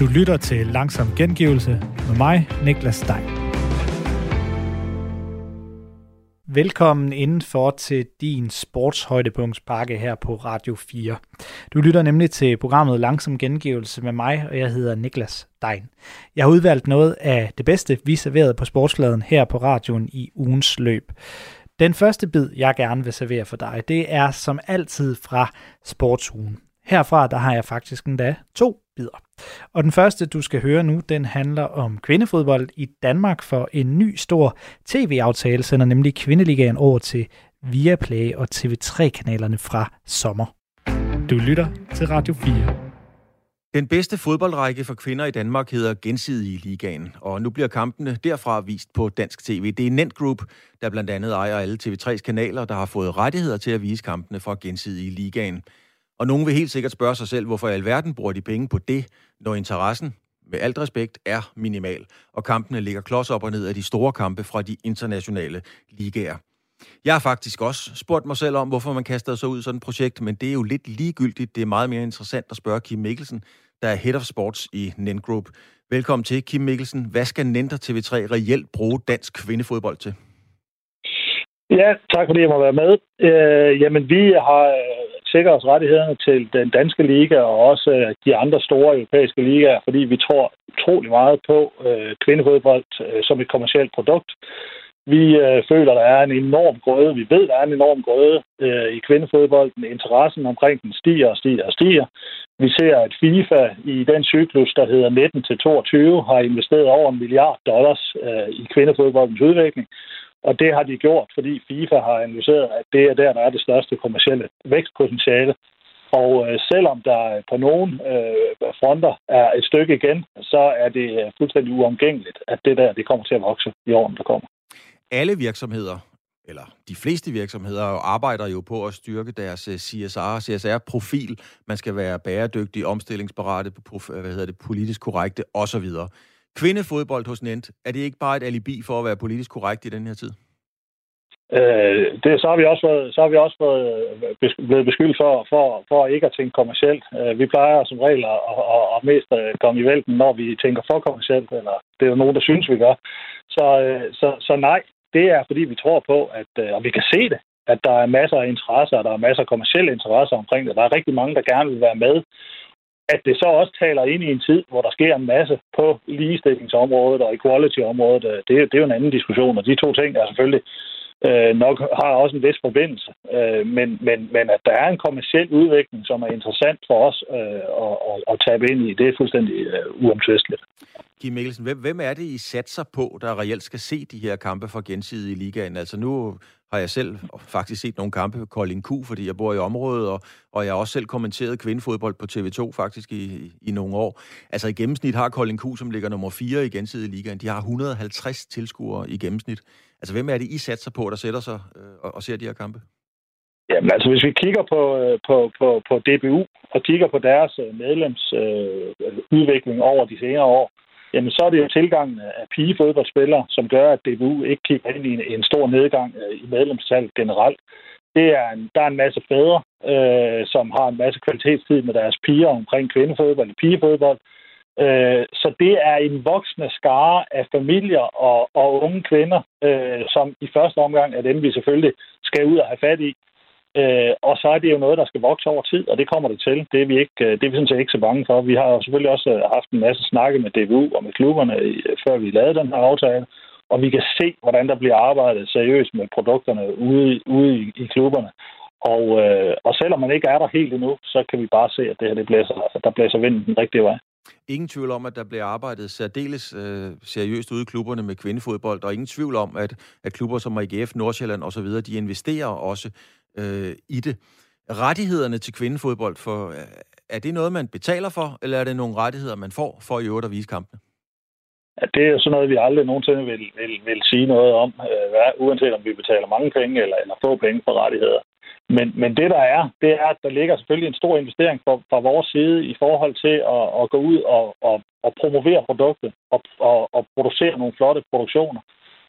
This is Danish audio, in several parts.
Du lytter til Langsom Gengivelse med mig, Niklas Stein. Velkommen indenfor til din sportshøjdepunktspakke her på Radio 4. Du lytter nemlig til programmet Langsom Gengivelse med mig, og jeg hedder Niklas Dein. Jeg har udvalgt noget af det bedste, vi serverede på sportsladen her på radioen i ugens løb. Den første bid, jeg gerne vil servere for dig, det er som altid fra sportsugen. Herfra der har jeg faktisk endda to bidder. Og den første, du skal høre nu, den handler om kvindefodbold i Danmark, for en ny stor tv-aftale sender nemlig Kvindeligaen over til Viaplay og TV3-kanalerne fra sommer. Du lytter til Radio 4. Den bedste fodboldrække for kvinder i Danmark hedder Gensidige Ligaen, og nu bliver kampene derfra vist på dansk tv. Det er Nent Group, der blandt andet ejer alle TV3's kanaler, der har fået rettigheder til at vise kampene fra Gensidige Ligaen. Og nogen vil helt sikkert spørge sig selv, hvorfor i alverden bruger de penge på det, når interessen, med alt respekt, er minimal, og kampene ligger klods op og ned af de store kampe fra de internationale ligaer. Jeg har faktisk også spurgt mig selv om, hvorfor man kaster sig ud i sådan et projekt, men det er jo lidt ligegyldigt. Det er meget mere interessant at spørge Kim Mikkelsen, der er Head of Sports i NEN Group. Velkommen til, Kim Mikkelsen. Hvad skal Nenter TV3 reelt bruge dansk kvindefodbold til? Ja, tak fordi jeg må være med. Øh, jamen, vi har øh, sikret os rettighederne til den danske liga og også øh, de andre store europæiske ligaer, fordi vi tror utrolig meget på øh, kvindefodbold øh, som et kommersielt produkt. Vi øh, føler, der er en enorm grøde. Vi ved, der er en enorm grøde øh, i kvindefodbolden. Interessen omkring den stiger og stiger og stiger. Vi ser, at FIFA i den cyklus, der hedder 19-22, har investeret over en milliard dollars øh, i kvindefodboldens udvikling. Og det har de gjort, fordi FIFA har analyseret, at det er der, der er det største kommercielle vækstpotentiale. Og øh, selvom der på nogle øh, fronter er et stykke igen, så er det øh, fuldstændig uomgængeligt, at det der det kommer til at vokse i årene, der kommer. Alle virksomheder, eller de fleste virksomheder, arbejder jo på at styrke deres øh, CSR, CSR-profil. Man skal være bæredygtig, omstillingsparate, øh, hvad hedder det, politisk korrekte osv. Kvindefodbold hos Nent, er det ikke bare et alibi for at være politisk korrekt i den her tid? Øh, det, så har vi også været, så har vi også været øh, blevet beskyldt for, for, for ikke at tænke kommercielt. Øh, vi plejer som regel at, at, at mest komme i vælten, når vi tænker for kommercielt, eller det er jo nogen, der synes, vi gør. Så, så, så nej, det er fordi, vi tror på, at, øh, og vi kan se det, at der er masser af interesser, og der er masser af kommersielle interesser omkring det. Der er rigtig mange, der gerne vil være med. At det så også taler ind i en tid, hvor der sker en masse på ligestillingsområdet og equality-området, øh, det, det er jo en anden diskussion, og de to ting er selvfølgelig øh, nok har også en vis forbindelse. Øh, men, men, men at der er en kommersiel udvikling, som er interessant for os øh, at, at, at tabe ind i, det er fuldstændig øh, uomtvisteligt. Kim Mikkelsen, hvem, hvem er det, I satser på, der reelt skal se de her kampe for gensidige i ligaen? Altså nu har jeg selv faktisk set nogle kampe på Kolding Q, fordi jeg bor i området, og, og jeg har også selv kommenteret kvindefodbold på TV2 faktisk i, i, i nogle år. Altså i gennemsnit har Kolding Q, som ligger nummer 4 i gensidige ligaen, de har 150 tilskuere i gennemsnit. Altså, hvem er det, I satser på, der sætter sig øh, og, og ser de her kampe? Jamen altså, hvis vi kigger på, øh, på, på, på DBU og kigger på deres øh, medlemsudvikling øh, over de senere år, jamen så er det jo tilgangen af pigefodboldspillere, som gør, at DBU ikke kigger ind i en, en stor nedgang øh, i medlemstal generelt. Det er en, der er en masse fædre, øh, som har en masse kvalitetstid med deres piger omkring kvindefodbold og pigefodbold, Øh, så det er en voksende skare af familier og, og unge kvinder, øh, som i første omgang er dem, vi selvfølgelig skal ud og have fat i. Øh, og så er det jo noget, der skal vokse over tid, og det kommer det til. Det er vi, ikke, øh, det er vi sådan set ikke så bange for. Vi har jo selvfølgelig også øh, haft en masse snakke med DBU og med klubberne, øh, før vi lavede den her aftale. Og vi kan se, hvordan der bliver arbejdet seriøst med produkterne ude, ude i, i klubberne. Og, øh, og selvom man ikke er der helt endnu, så kan vi bare se, at det her det blæser, at der blæser vinden den rigtige vej. Ingen tvivl om, at der bliver arbejdet særdeles øh, seriøst ude i klubberne med kvindefodbold, og ingen tvivl om, at, at klubber som AGF, Nordsjælland osv., de investerer også øh, i det. Rettighederne til kvindefodbold, for, øh, er det noget, man betaler for, eller er det nogle rettigheder, man får for i øvrigt at vise kampene? Ja, det er sådan noget, vi aldrig nogensinde vil, vil, vil sige noget om, øh, uanset om vi betaler mange penge eller, eller få penge for rettigheder. Men, men det der er, det er, at der ligger selvfølgelig en stor investering fra, fra vores side i forhold til at, at gå ud og, og, og promovere produktet og, og, og producere nogle flotte produktioner.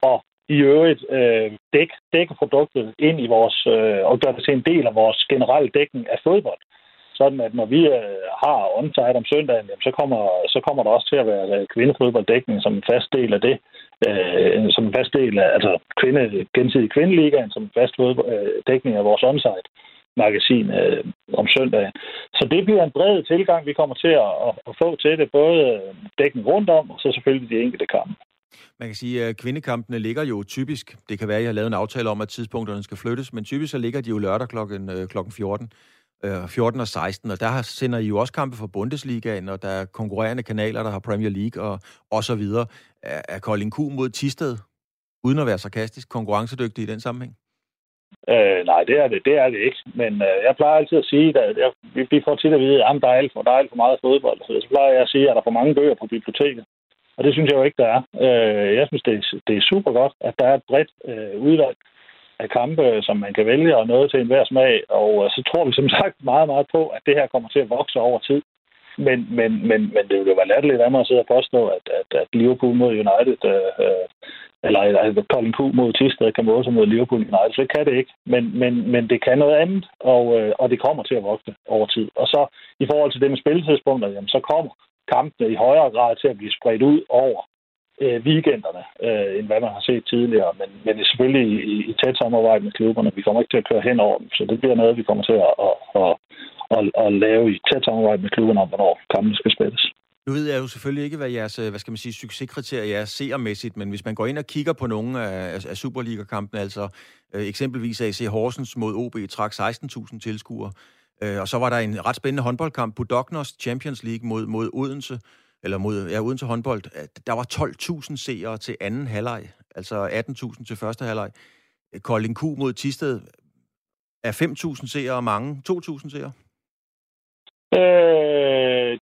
Og i øvrigt øh, dæk, dække produktet ind i vores, øh, og gøre det til en del af vores generelle dækning af fodbold. sådan at når vi øh, har onsite om søndagen, jamen, så, kommer, så kommer der også til at være øh, kvindefodbolddækning som en fast del af det. Øh, som en fast del af, altså kvinde, gensidig kvindeligaen som en fast øh, dækning af vores onsite magasin øh, om søndagen. Så det bliver en bred tilgang, vi kommer til at, at, at få til det, både dækken rundt om, og så selvfølgelig de enkelte kampe. Man kan sige, at kvindekampene ligger jo typisk, det kan være, at jeg har lavet en aftale om, at tidspunkterne skal flyttes, men typisk så ligger de jo lørdag klokken, øh, klokken 14. 14 øh, og 16, og der sender I jo også kampe for Bundesligaen, og der er konkurrerende kanaler, der har Premier League og, og så videre. Er, er Kolding Q mod Tisted, uden at være sarkastisk, konkurrencedygtig i den sammenhæng? Øh, nej, det er det, det er det ikke. Men øh, jeg plejer altid at sige, at jeg, vi, vi får tit at vide, at der er alt for, der er alt for meget fodbold. Så, så plejer jeg at sige, at der er for mange bøger på biblioteket. Og det synes jeg jo ikke, der er. Øh, jeg synes, det er, det er super godt, at der er et bredt øh, udvalg af kampe, som man kan vælge, og noget til enhver smag. Og øh, så tror vi som sagt meget, meget på, at det her kommer til at vokse over tid. Men, men, men, men det ville jo være latterligt af mig at sidde og påstå, at, at, at Liverpool mod United, øh, eller at Colin Q mod Tisted kan måle sig mod Liverpool United. Så det kan det ikke. Men, men, men det kan noget andet, og, øh, og det kommer til at vokse over tid. Og så i forhold til det med spilletidspunkter, jamen, så kommer kampene i højere grad til at blive spredt ud over øh, weekenderne, øh, end hvad man har set tidligere. Men, men det er selvfølgelig i, i tæt samarbejde med klubberne. Vi kommer ikke til at køre hen over dem, så det bliver noget, vi kommer til at, at, at, at, at lave i tæt samarbejde med klubberne om, hvornår kampene skal spilles. Nu ved jeg jo selvfølgelig ikke, hvad jeres øh, hvad skal man sige, succeskriterier er seermæssigt, men hvis man går ind og kigger på nogle af, af Superliga-kampene, altså øh, eksempelvis AC Horsens mod OB trak 16.000 tilskuere, øh, og så var der en ret spændende håndboldkamp, Budoknos Champions League mod, mod Odense, eller mod ja, Odense håndbold, øh, der var 12.000 seere til anden halvleg, altså 18.000 til første halvleg. Øh, Kolding Q mod Tisted er 5.000 seere mange, 2.000 seere? Øh,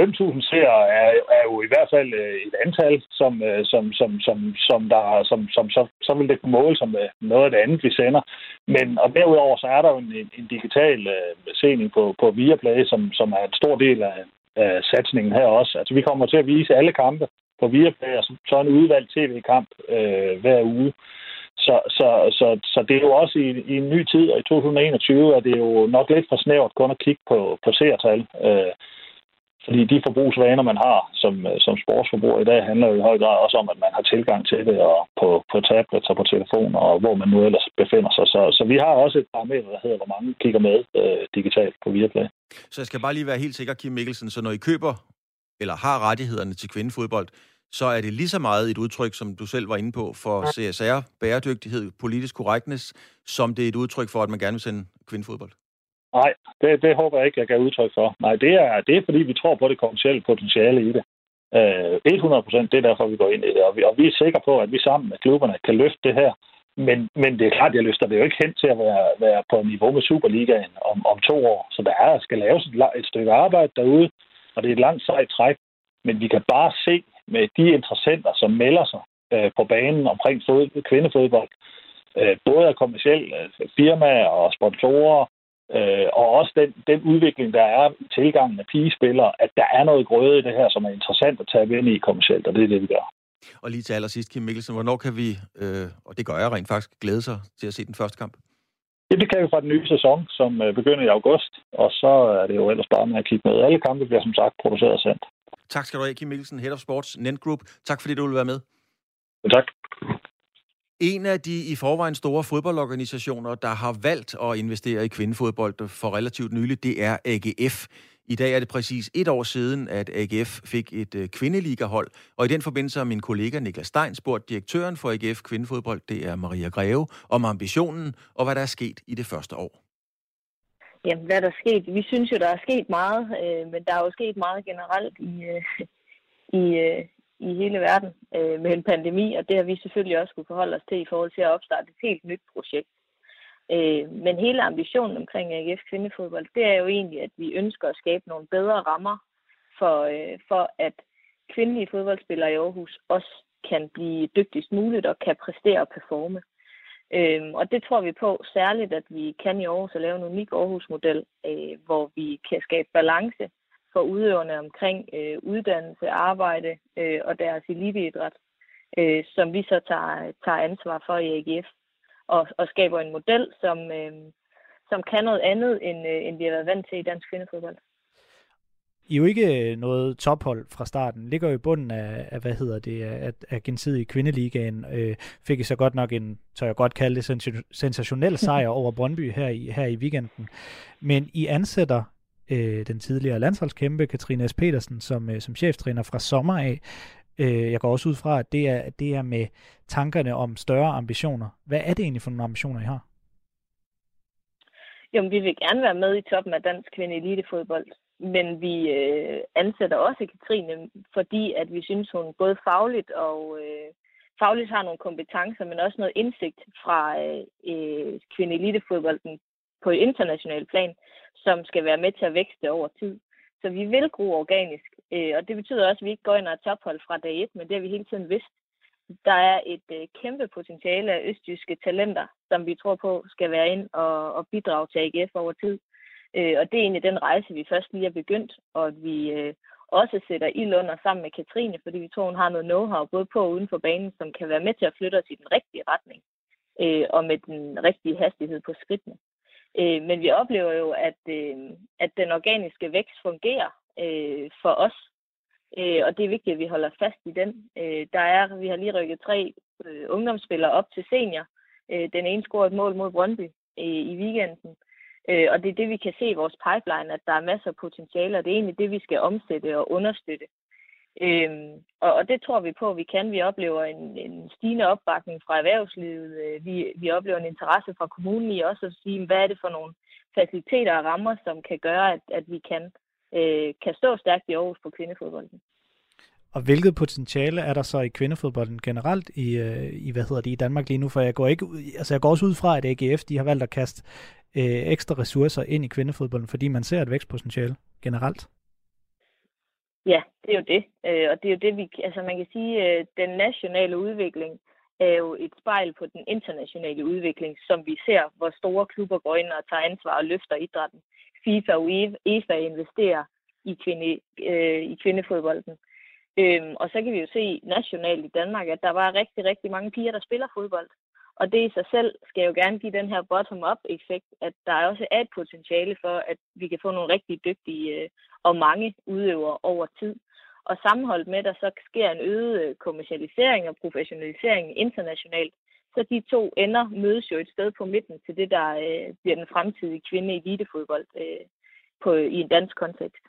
5.000 seere er, er jo i hvert fald øh, et antal, som, øh, som, som, som, som, der, som, som så, så vil det kunne måle som øh, noget af det andet, vi sender. Men og derudover så er der jo en, en digital uh, scening på, på Viaplay, som, som er en stor del af, af satsningen her også. Altså vi kommer til at vise alle kampe på Viaplay, og så en udvalgt tv-kamp uh, hver uge. Så, så, så, så det er jo også i, i en ny tid, og i 2021 er det jo nok lidt for snævert kun at kigge på, på seertal. Uh, fordi de forbrugsvaner, man har som, øh, som sportsforbruger i dag, handler jo i høj grad også om, at man har tilgang til det og på, på tablets og på telefoner, og hvor man nu ellers befinder sig. Så, så vi har også et parameter, der hedder, hvor mange kigger med øh, digitalt på Viaplay. Så jeg skal bare lige være helt sikker, Kim Mikkelsen, så når I køber eller har rettighederne til kvindefodbold, så er det lige så meget et udtryk, som du selv var inde på, for CSR, bæredygtighed, politisk korrektness, som det er et udtryk for, at man gerne vil sende kvindefodbold? Nej, det, det håber jeg ikke, jeg kan udtryk for. Nej, det er, det er fordi, vi tror på det kommersielle potentiale i det. Øh, 100 procent, det er derfor, vi går ind i det. Og vi, og vi er sikre på, at vi sammen med klubberne kan løfte det her. Men, men det er klart, jeg løfter det jo ikke hen til at være, være på niveau med Superligaen om, om to år. Så der er, skal laves et, et stykke arbejde derude, og det er et langt sejt træk. Men vi kan bare se med de interessenter, som melder sig øh, på banen omkring fod, kvindefodbold, øh, både af kommersielle øh, firmaer og sponsorer, Øh, og også den, den udvikling, der er i tilgangen af pigespillere, at der er noget grøde i det her, som er interessant at tage ind i kommersielt, og det er det, vi gør. Og lige til allersidst, Kim Mikkelsen, hvornår kan vi, øh, og det gør jeg rent faktisk, glæde sig til at se den første kamp? Ja, det kan vi fra den nye sæson, som øh, begynder i august, og så er det jo ellers bare med at kigge med. Alle kampe bliver som sagt produceret og sendt. Tak skal du have, Kim Mikkelsen, Head of Sports, Nent Group. Tak fordi du vil være med. Ja, tak. En af de i forvejen store fodboldorganisationer, der har valgt at investere i kvindefodbold for relativt nylig, det er AGF. I dag er det præcis et år siden, at AGF fik et øh, kvindeligahold, og i den forbindelse har min kollega Niklas Stein spurgt direktøren for AGF Kvindefodbold, det er Maria Greve, om ambitionen og hvad der er sket i det første år. Jamen, hvad der er sket? Vi synes jo, der er sket meget, øh, men der er jo sket meget generelt i, øh, i, øh, i hele verden øh, med en pandemi, og det har vi selvfølgelig også skulle forholde os til i forhold til at opstarte et helt nyt projekt. Øh, men hele ambitionen omkring AGF kvindefodbold, det er jo egentlig, at vi ønsker at skabe nogle bedre rammer for, øh, for at kvindelige fodboldspillere i Aarhus også kan blive dygtigst muligt og kan præstere og performe. Øhm, og det tror vi på særligt, at vi kan i Aarhus at lave en unik Aarhus-model, øh, hvor vi kan skabe balance for udøverne omkring øh, uddannelse, arbejde øh, og deres eliteidræt, øh, som vi så tager, tager ansvar for i AGF, og, og skaber en model, som, øh, som kan noget andet, end, øh, end vi har været vant til i dansk kvindefodbold. I er jo ikke øh, noget tophold fra starten. Ligger jo i bunden af, af hvad hedder det, af, af gensidig kvindeligaen. Øh, fik I så godt nok en, tør jeg godt kalde det, sensationel sejr over Brøndby her i, her i weekenden. Men I ansætter øh, den tidligere landsholdskæmpe Katrine S. Petersen som, øh, som cheftræner fra sommer af. Øh, jeg går også ud fra, at det er, det er med tankerne om større ambitioner. Hvad er det egentlig for nogle ambitioner, I har? Jamen, vi vil gerne være med i toppen af dansk kvinde elitefodbold. Men vi øh, ansætter også Katrine, fordi at vi synes, hun både fagligt og øh, fagligt har nogle kompetencer, men også noget indsigt fra øh, øh kvindeelitefodbolden på et internationalt plan, som skal være med til at vækste over tid. Så vi vil gro organisk, øh, og det betyder også, at vi ikke går ind og er tophold fra dag et, men det har vi hele tiden vidst. Der er et øh, kæmpe potentiale af østjyske talenter, som vi tror på skal være ind og, og bidrage til AGF over tid. Øh, og det er egentlig den rejse, vi først lige er begyndt, og at vi øh, også sætter ild under sammen med Katrine, fordi vi tror, hun har noget know-how både på og uden for banen, som kan være med til at flytte os i den rigtige retning, øh, og med den rigtige hastighed på skridtene. Øh, men vi oplever jo, at, øh, at den organiske vækst fungerer øh, for os, øh, og det er vigtigt, at vi holder fast i den. Øh, der er, vi har lige rykket tre øh, ungdomsspillere op til senior. Øh, den ene scorede et mål mod Brøndby øh, i weekenden. Øh, og det er det, vi kan se i vores pipeline, at der er masser af potentiale, og det er egentlig det, vi skal omsætte og understøtte. Øhm, og, og det tror vi på, at vi kan. Vi oplever en, en stigende opbakning fra erhvervslivet. Øh, vi, vi oplever en interesse fra kommunen i også at sige, hvad er det for nogle faciliteter og rammer, som kan gøre, at, at vi kan, øh, kan stå stærkt i Aarhus på kvindefodbolden. Og hvilket potentiale er der så i kvindefodbolden generelt i, øh, i hvad hedder det, i Danmark lige nu? For jeg går, ikke, altså jeg går også ud fra, at AGF de har valgt at kaste øh, ekstra ressourcer ind i kvindefodbolden, fordi man ser et vækstpotentiale generelt. Ja, det er jo det. Øh, og det er jo det, vi, altså man kan sige, øh, den nationale udvikling er jo et spejl på den internationale udvikling, som vi ser, hvor store klubber går ind og tager ansvar og løfter idrætten. FIFA og e-, EFA investerer i, kvinde, øh, i kvindefodbolden. Øhm, og så kan vi jo se nationalt i Danmark, at der var rigtig, rigtig mange piger, der spiller fodbold. Og det i sig selv skal jo gerne give den her bottom-up-effekt, at der også er et potentiale for, at vi kan få nogle rigtig dygtige øh, og mange udøvere over tid. Og sammenholdt med, at der så sker en øget øh, kommercialisering og professionalisering internationalt, så de to ender mødes jo et sted på midten til det, der øh, bliver den fremtidige kvinde i elitefodbold øh, på, i en dansk kontekst.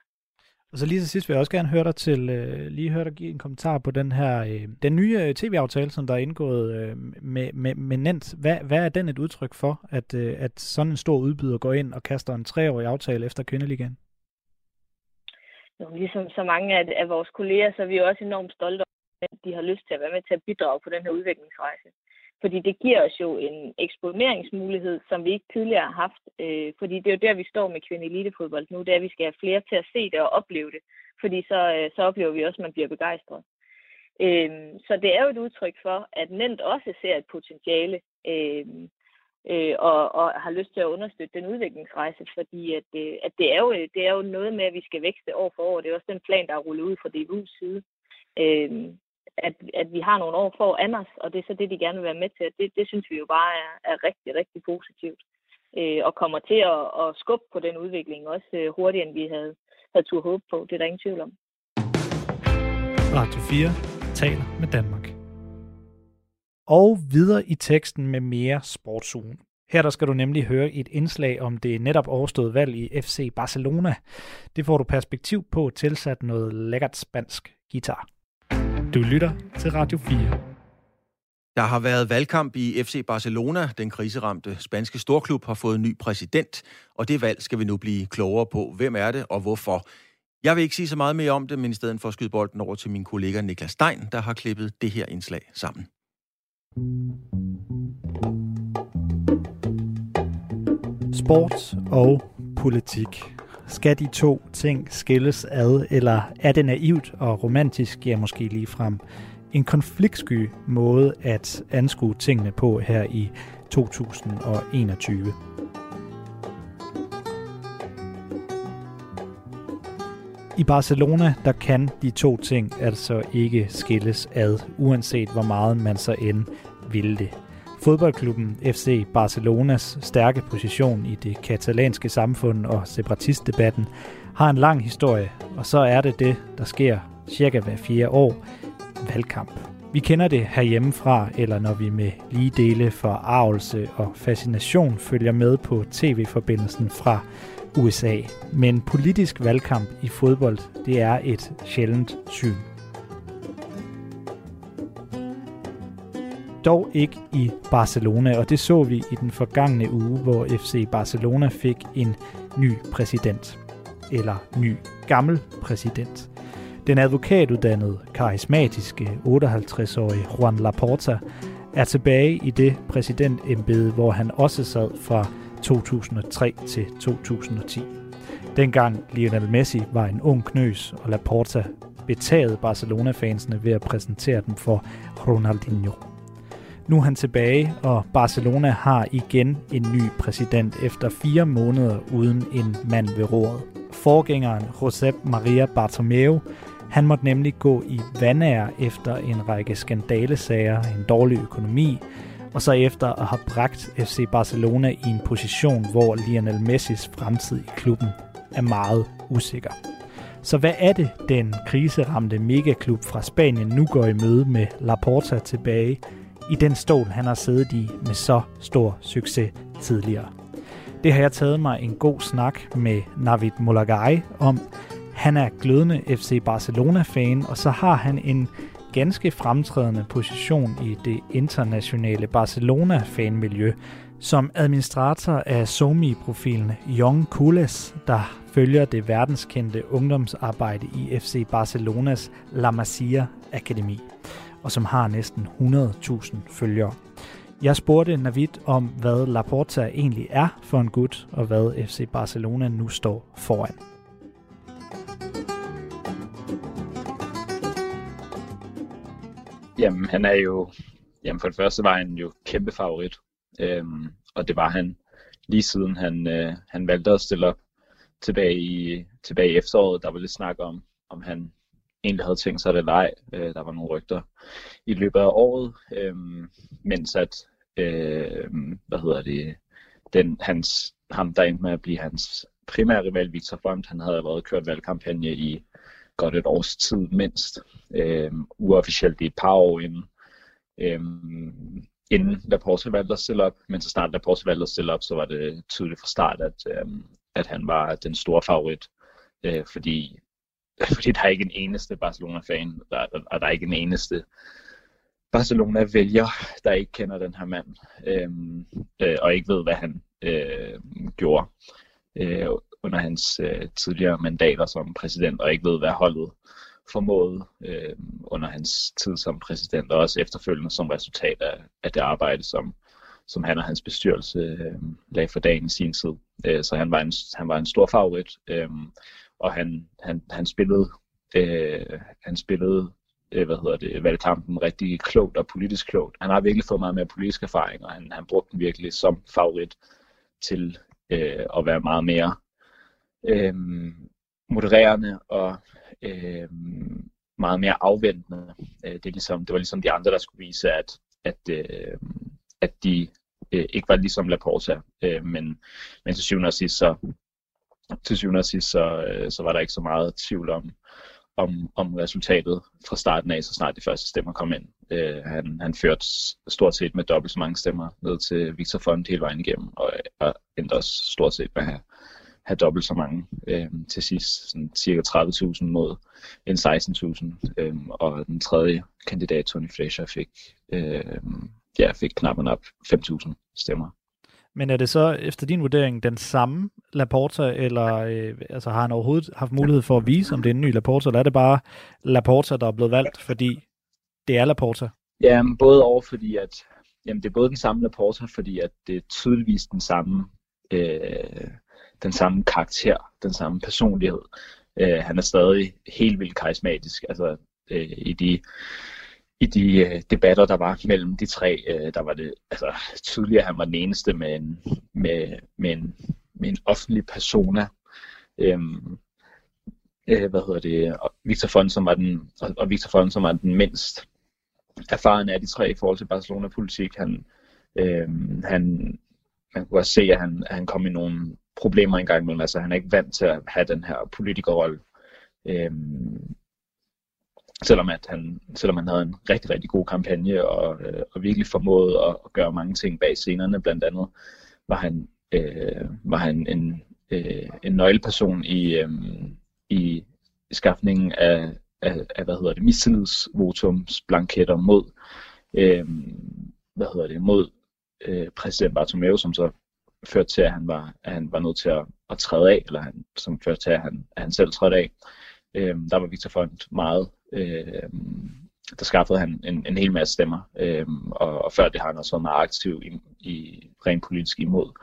Og så lige til sidst vil jeg også gerne høre dig til, øh, lige høre dig give en kommentar på den her, øh, den nye øh, tv-aftale, som der er indgået øh, med, med, med Nent. Hvad, hvad er den et udtryk for, at, øh, at sådan en stor udbyder går ind og kaster en treårig aftale efter kvindeligaen? Jo, ligesom så mange af, af vores kolleger, så er vi også enormt stolte over, at de har lyst til at være med til at bidrage på den her udviklingsrejse. Fordi det giver os jo en eksponeringsmulighed, som vi ikke tidligere har haft. Øh, fordi det er jo der, vi står med kvindelitefodbold nu, det er, at vi skal have flere til at se det og opleve det. Fordi så, øh, så oplever vi også, at man bliver begejstret. Øh, så det er jo et udtryk for, at Nent også ser et potentiale øh, øh, og, og har lyst til at understøtte den udviklingsrejse, fordi at, øh, at det, er jo, det er jo noget med, at vi skal vækste år for år. Det er også den plan, der er rullet ud fra DBU's side. Øh, at, at vi har nogle år for os, og det er så det, de gerne vil være med til. Det, det synes vi jo bare er, er rigtig, rigtig positivt. Øh, og kommer til at, at skubbe på den udvikling også øh, hurtigere, end vi havde, havde tur håbe på. Det er der ingen tvivl om. Radio 4 taler med Danmark. Og videre i teksten med mere sportsugen. Her der skal du nemlig høre et indslag om det netop overståede valg i FC Barcelona. Det får du perspektiv på tilsat noget lækkert spansk guitar. Du lytter til Radio 4. Der har været valgkamp i FC Barcelona. Den kriseramte spanske storklub har fået en ny præsident, og det valg skal vi nu blive klogere på. Hvem er det og hvorfor? Jeg vil ikke sige så meget mere om det, men i stedet for at skyde bolden over til min kollega Niklas Stein, der har klippet det her indslag sammen. Sport og politik. Skal de to ting skilles ad, eller er det naivt og romantisk, ja måske lige frem en konfliktsky måde at anskue tingene på her i 2021? I Barcelona, der kan de to ting altså ikke skilles ad, uanset hvor meget man så end ville det. Fodboldklubben FC Barcelonas stærke position i det katalanske samfund og separatistdebatten har en lang historie, og så er det det, der sker cirka hver fjerde år, valgkamp. Vi kender det herhjemmefra, eller når vi med lige dele for arvelse og fascination følger med på tv-forbindelsen fra USA. Men politisk valgkamp i fodbold, det er et sjældent syn. Dog ikke i Barcelona, og det så vi i den forgangne uge, hvor FC Barcelona fik en ny præsident. Eller ny gammel præsident. Den advokatuddannede, karismatiske 58-årige Juan Laporta er tilbage i det præsidentembede, hvor han også sad fra 2003 til 2010. Dengang Lionel Messi var en ung knøs, og Laporta betagede Barcelona-fansene ved at præsentere dem for Ronaldinho. Nu er han tilbage, og Barcelona har igen en ny præsident efter fire måneder uden en mand ved roret. Forgængeren Josep Maria Bartomeu han måtte nemlig gå i vandær efter en række skandalesager, en dårlig økonomi, og så efter at have bragt FC Barcelona i en position, hvor Lionel Messis fremtid i klubben er meget usikker. Så hvad er det, den kriseramte megaklub fra Spanien nu går i møde med Laporta tilbage i den stol, han har siddet i med så stor succes tidligere? Det har jeg taget mig en god snak med Navid Molagai om, han er glødende FC Barcelona-fan, og så har han en ganske fremtrædende position i det internationale Barcelona-fanmiljø, som administrator af SOMI-profilen Young Kules, der følger det verdenskendte ungdomsarbejde i FC Barcelonas La Masia Akademi, og som har næsten 100.000 følgere. Jeg spurgte Navid om, hvad Laporta egentlig er for en gut, og hvad FC Barcelona nu står foran. Jamen, han er jo, jamen for det første var han jo kæmpe favorit, øhm, og det var han lige siden han, øh, han valgte at stille op tilbage i, tilbage i efteråret. Der var lidt snak om, om han egentlig havde tænkt sig det eller ej. Øh, der var nogle rygter i løbet af året, øh, mens at, øh, hvad hedder det, den, hans, ham der endte med at blive hans primære rival, Victor Font, han havde været kørt valgkampagne i godt et års tid mindst, øh, uofficielt i et par år inden, øh, inden Laporte valgte at stille op, men så snart Laporte valgte at stille op, så var det tydeligt fra start, at, øh, at han var den store favorit, øh, fordi, fordi der er ikke en eneste Barcelona-fan, der, og der er ikke en eneste Barcelona-vælger, der ikke kender den her mand, øhm, øh, og ikke ved, hvad han øh, gjorde. Øh, under hans øh, tidligere mandater som præsident, og ikke ved, hvad holdet formåede øh, under hans tid som præsident, og også efterfølgende som resultat af, af det arbejde, som, som han og hans bestyrelse øh, lagde for dagen i sin tid. Øh, så han var en, han var en stor favorit, øh, og han, han, han spillede, øh, han spillede øh, hvad hedder det, valgkampen rigtig klogt og politisk klogt. Han har virkelig fået meget mere politisk erfaring, og han, han brugte den virkelig som favorit til øh, at være meget mere øh, modererende og øh, meget mere afventende. Øh, det, er ligesom, det var ligesom de andre, der skulle vise, at, at, øh, at de øh, ikke var ligesom Laporta, øh, men, men til syvende og sidst, så, til syvende og sidst, så, øh, så var der ikke så meget tvivl om, om, om resultatet fra starten af, så snart de første stemmer kom ind. Øh, han, han førte stort set med dobbelt så mange stemmer ned til Victor Font hele vejen igennem, og, og endte også stort set med at have have dobbelt så mange øh, til sidst, sådan cirka 30.000 mod en 16.000, øh, og den tredje kandidat, Tony Fletcher, fik, øh, ja, fik knap op 5.000 stemmer. Men er det så efter din vurdering den samme Laporta, eller øh, altså, har han overhovedet haft mulighed for at vise, om det er en ny Laporta, eller er det bare Laporta, der er blevet valgt, fordi det er Laporta? Ja, både over, fordi at jamen, det er både den samme Laporta, fordi at det er tydeligvis den samme øh, den samme karakter, den samme personlighed. Øh, han er stadig helt vildt karismatisk. Altså, øh, i de, i de øh, debatter, der var mellem de tre, øh, der var det altså, tydeligt, at han var den eneste med en, med, med en, med en offentlig persona. Øhm, øh, hvad hedder det? Og Victor Fonsen som var den, og, og Victor Fonsen som var den mindst erfarne af de tre i forhold til Barcelona-politik. Han, Øh, han, man kunne også se, at han, at han kom i nogle problemer engang imellem. Altså han er ikke vant til at have den her politikerrolle. Øh, selvom at han, selvom han havde en rigtig, rigtig god kampagne og, øh, og virkelig formåede at, at gøre mange ting bag scenerne, blandt andet var han, øh, var han en, øh, en nøgleperson i, øh, i skaffningen af, af, af hvad hedder det, mistillidsvotumsblanketter mod, øh, hvad hedder det, mod øh, præsident Bartomeu, som så førte til, at han var, at han var nødt til at, at træde af, eller han, som førte til, at han, at han selv trådte af. Øh, der var Victor Font meget, øh, der skaffede han en, en hel masse stemmer, øh, og, og før det har han også været meget aktiv i, i rent politisk imod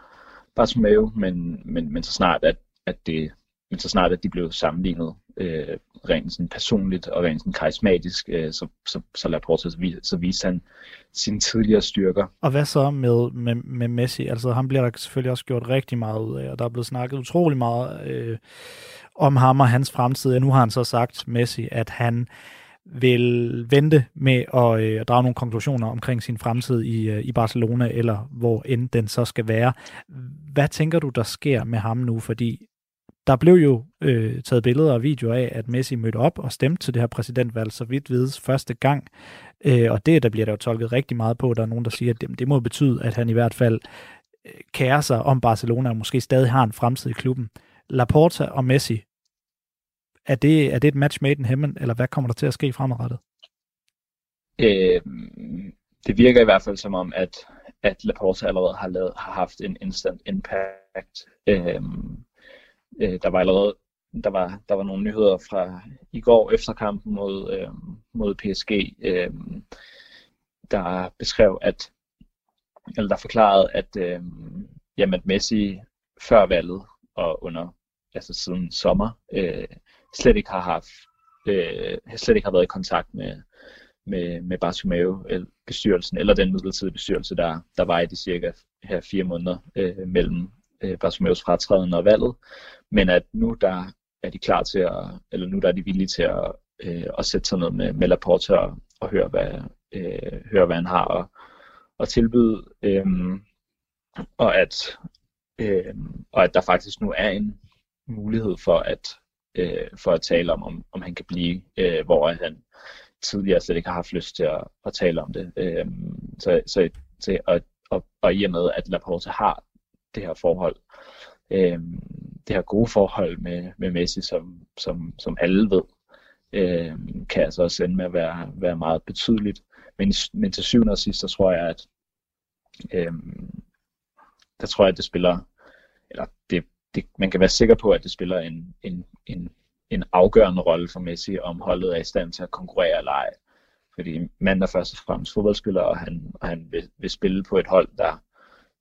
Bartomeu, men, men, men så snart at, at det men så snart at de blev sammenlignet øh, rent sådan personligt og rent sådan karismatisk, øh, så, så, så Laporte, så, vis, så viste han sine tidligere styrker. Og hvad så med, med, med Messi? Altså han bliver der selvfølgelig også gjort rigtig meget ud af, og der er blevet snakket utrolig meget øh, om ham og hans fremtid. Og nu har han så sagt, Messi, at han vil vente med at øh, drage nogle konklusioner omkring sin fremtid i, øh, i Barcelona, eller hvor end den så skal være. Hvad tænker du, der sker med ham nu? Fordi der blev jo øh, taget billeder og videoer af, at Messi mødte op og stemte til det her præsidentvalg, så vidt vides, første gang. Øh, og det, der bliver der jo tolket rigtig meget på. Der er nogen, der siger, at det, det må betyde, at han i hvert fald øh, kærer sig om Barcelona, og måske stadig har en fremtid i klubben. Laporta og Messi, er det, er det et match made in heaven, eller hvad kommer der til at ske fremadrettet? Øh, det virker i hvert fald som om, at, at Laporta allerede har, lavet, har haft en instant impact. Øh, øh, der var allerede der var, der var nogle nyheder fra i går efter kampen mod, øh, mod PSG, øh, der beskrev, at eller der forklarede, at, øh, jamen, at Messi før valget og under altså siden sommer øh, slet ikke har haft øh, slet ikke har været i kontakt med med, med Bartomeu eller bestyrelsen eller den midlertidige bestyrelse der der var i de cirka her fire måneder øh, mellem øh, Bartomeus fratræden og valget, men at nu der er de klar til at, eller nu der er de villige til at, øh, at sætte sig ned med, med Laporte og, og høre, hvad, øh, høre, hvad han har at, at tilbyde, øh, og, at, øh, og at der faktisk nu er en mulighed for at, øh, for at tale om, om, om han kan blive, øh, hvor han tidligere slet ikke har haft lyst til at, at tale om det. Øh, så, så, så, og, og, og i og med, at Laporte har det her forhold, øh, det her gode forhold med, med Messi, som, som, som alle ved, øh, kan altså også ende med at være, være meget betydeligt. Men, men til syvende og sidst, så tror jeg, at øh, der tror jeg, at det spiller, eller det, det, man kan være sikker på, at det spiller en, en, en, en afgørende rolle for Messi, om holdet er i stand til at konkurrere eller ej. Fordi manden er først og fremmest fodboldspiller, og han, og han vil, vil spille på et hold, der,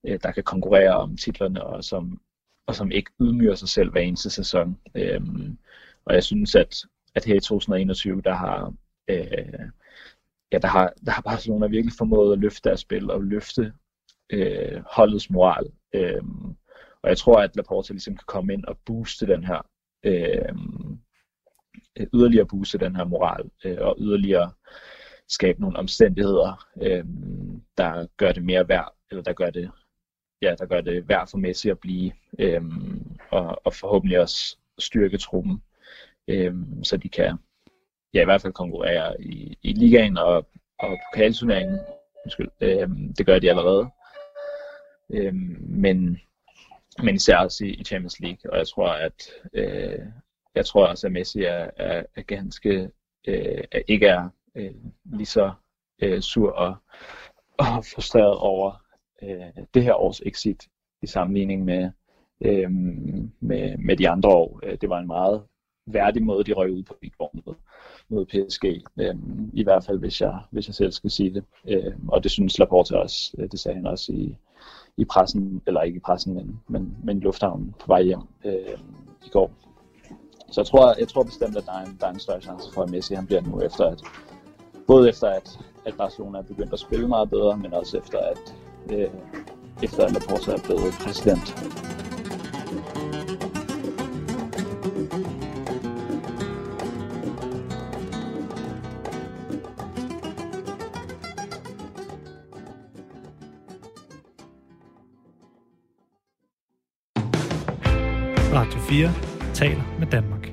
øh, der kan konkurrere om titlerne, og som, og som ikke ydmyger sig selv hver eneste sæson. Øhm, og jeg synes, at, at her i 2021, der har, øh, ja, der har, der har Barcelona virkelig formået at løfte deres spil og løfte øh, holdets moral. Øhm, og jeg tror, at Laporte ligesom kan komme ind og booste den her, øh, yderligere booste den her moral, øh, og yderligere skabe nogle omstændigheder, øh, der gør det mere værd, eller der gør det ja, der gør det værd for Messi at blive, øh, og, og forhåbentlig også styrke truppen, øh, så de kan ja, i hvert fald konkurrere i, i ligaen og, og pokalturneringen. Undskyld, øh, det gør de allerede. Øh, men, men især også i, i Champions League, og jeg tror, at øh, jeg tror også, at Messi er, er, er ganske øh, ikke er øh, lige så øh, sur og, og frustreret over øh, det her års exit i sammenligning med, øh, med, med de andre år. Øh, det var en meget værdig måde, de røg ud på i går mod PSG. Øh, I hvert fald, hvis jeg, hvis jeg selv skal sige det. Øh, og det synes Laporte også. Øh, det sagde han også i, i pressen, eller ikke i pressen, men, men, men i lufthavnen på vej hjem øh, i går. Så jeg tror, jeg tror bestemt, at der er en, der er en større chance for, at Messi han bliver nu efter, at både efter, at, at Barcelona er begyndt at spille meget bedre, men også efter, at øh, efter at Laporta er blevet præsident. 4 taler med Danmark.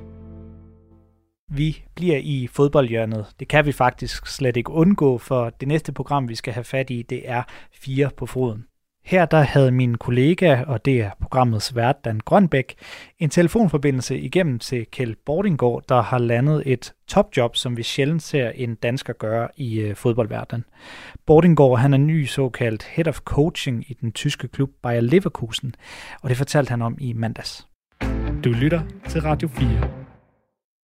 Vi bliver i fodboldhjørnet. Det kan vi faktisk slet ikke undgå, for det næste program, vi skal have fat i, det er fire på foden. Her der havde min kollega, og det er programmets vært Dan Grønbæk, en telefonforbindelse igennem til Kjeld Bordingård, der har landet et topjob, som vi sjældent ser en dansker gøre i øh, fodboldverdenen. Bordingård han er ny såkaldt Head of Coaching i den tyske klub Bayer Leverkusen, og det fortalte han om i mandags. Du lytter til Radio 4.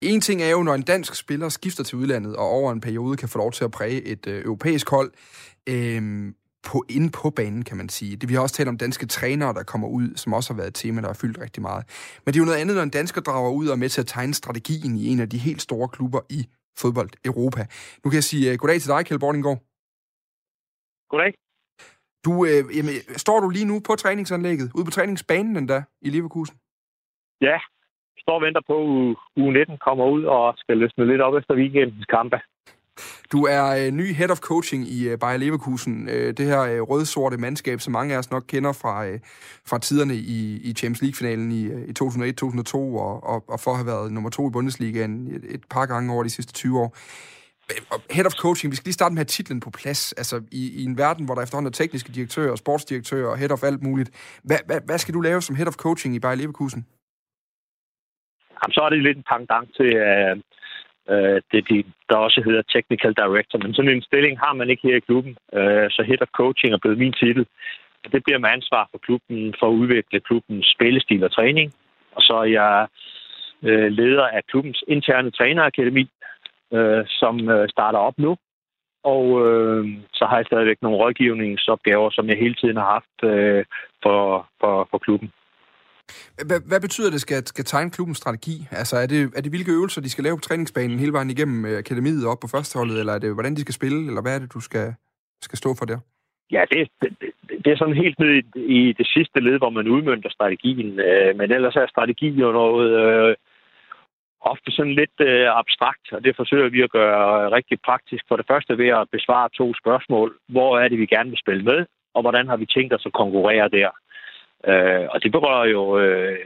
En ting er jo, når en dansk spiller skifter til udlandet og over en periode kan få lov til at præge et øh, europæisk hold. Øh, på, inde på banen, kan man sige. Det, vi har også talt om danske trænere, der kommer ud, som også har været et tema, der har fyldt rigtig meget. Men det er jo noget andet, når en dansker drager ud og er med til at tegne strategien i en af de helt store klubber i fodbold Europa. Nu kan jeg sige uh, goddag til dig, Kjeld Bordinggaard. Goddag. Du, uh, jamen, står du lige nu på træningsanlægget, ude på træningsbanen endda i Leverkusen? Ja, står og venter på, at uge 19 kommer ud og skal løsne lidt op efter weekendens kampe. Du er øh, ny head of coaching i øh, Bayer Leverkusen. Øh, det her øh, rød-sorte mandskab, som mange af os nok kender fra, øh, fra tiderne i, i Champions League-finalen i, øh, i 2001-2002, og, og, og for at have været nummer to i Bundesligaen et, et par gange over de sidste 20 år. Head of coaching, vi skal lige starte med at have titlen på plads. Altså i, i en verden, hvor der efterhånden er tekniske direktører, sportsdirektører og head of alt muligt. Hvad, hvad, hvad skal du lave som head of coaching i Bayer Leverkusen? Jamen, så er det lidt en pangdang til, øh, Uh, det de, der også hedder Technical Director. Men sådan en stilling har man ikke her i klubben. øh, så Head of Coaching er blevet min titel. Det bliver med ansvar for klubben for at udvikle klubbens spillestil og træning. Og så er jeg øh, leder af klubbens interne trænerakademi, øh, som øh, starter op nu. Og øh, så har jeg stadigvæk nogle rådgivningsopgaver, som jeg hele tiden har haft øh, for, for, for klubben. Hvad, hvad betyder det, skal, skal tegne klubbens strategi? Altså, er det, er det hvilke øvelser, de skal lave på træningsbanen hele vejen igennem øh, akademiet op på førsteholdet, eller er det, hvordan de skal spille, eller hvad er det, du skal, skal stå for der? Ja, det, det, det er sådan helt ned i, i det sidste led, hvor man udmyndter strategien. Øh, men ellers er strategi jo noget øh, ofte sådan lidt øh, abstrakt, og det forsøger vi at gøre rigtig praktisk. For det første ved at besvare to spørgsmål. Hvor er det, vi gerne vil spille med, og hvordan har vi tænkt os at konkurrere der? Øh, og det berører jo øh,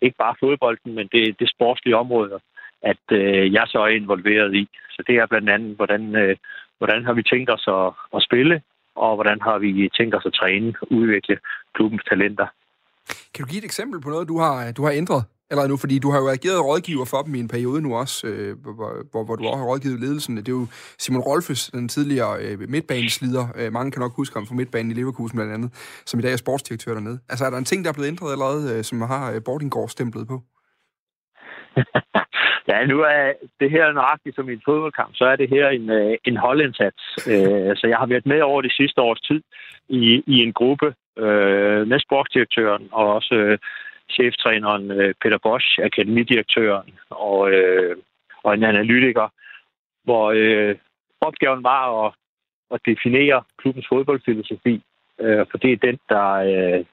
ikke bare fodbolden, men det, det sportslige område, at øh, jeg så er involveret i. Så det er blandt andet, hvordan, øh, hvordan har vi tænkt os at, at spille, og hvordan har vi tænkt os at træne og udvikle klubbens talenter. Kan du give et eksempel på noget, du har, du har ændret eller nu, fordi du har jo ageret rådgiver for dem i en periode nu også, øh, hvor, hvor, hvor du også har rådgivet ledelsen. Det er jo Simon Rolfes, den tidligere øh, midtbaneslider. Øh, mange kan nok huske ham fra midtbanen i Leverkusen blandt andet, som i dag er sportsdirektør dernede. Altså er der en ting, der er blevet ændret allerede, øh, som har øh, Bordingård stemplet på? ja, nu er det her nøjagtigt som en fodboldkamp, så er det her en, øh, en holdindsats. Øh, så jeg har været med over de sidste års tid i, i en gruppe øh, med sportsdirektøren og også øh, cheftræneren øh, Peter Bosch, akademidirektøren og, øh, og en analytiker, hvor øh, opgaven var at, at definere klubbens fodboldfilosofi, øh, for det er den, der øh,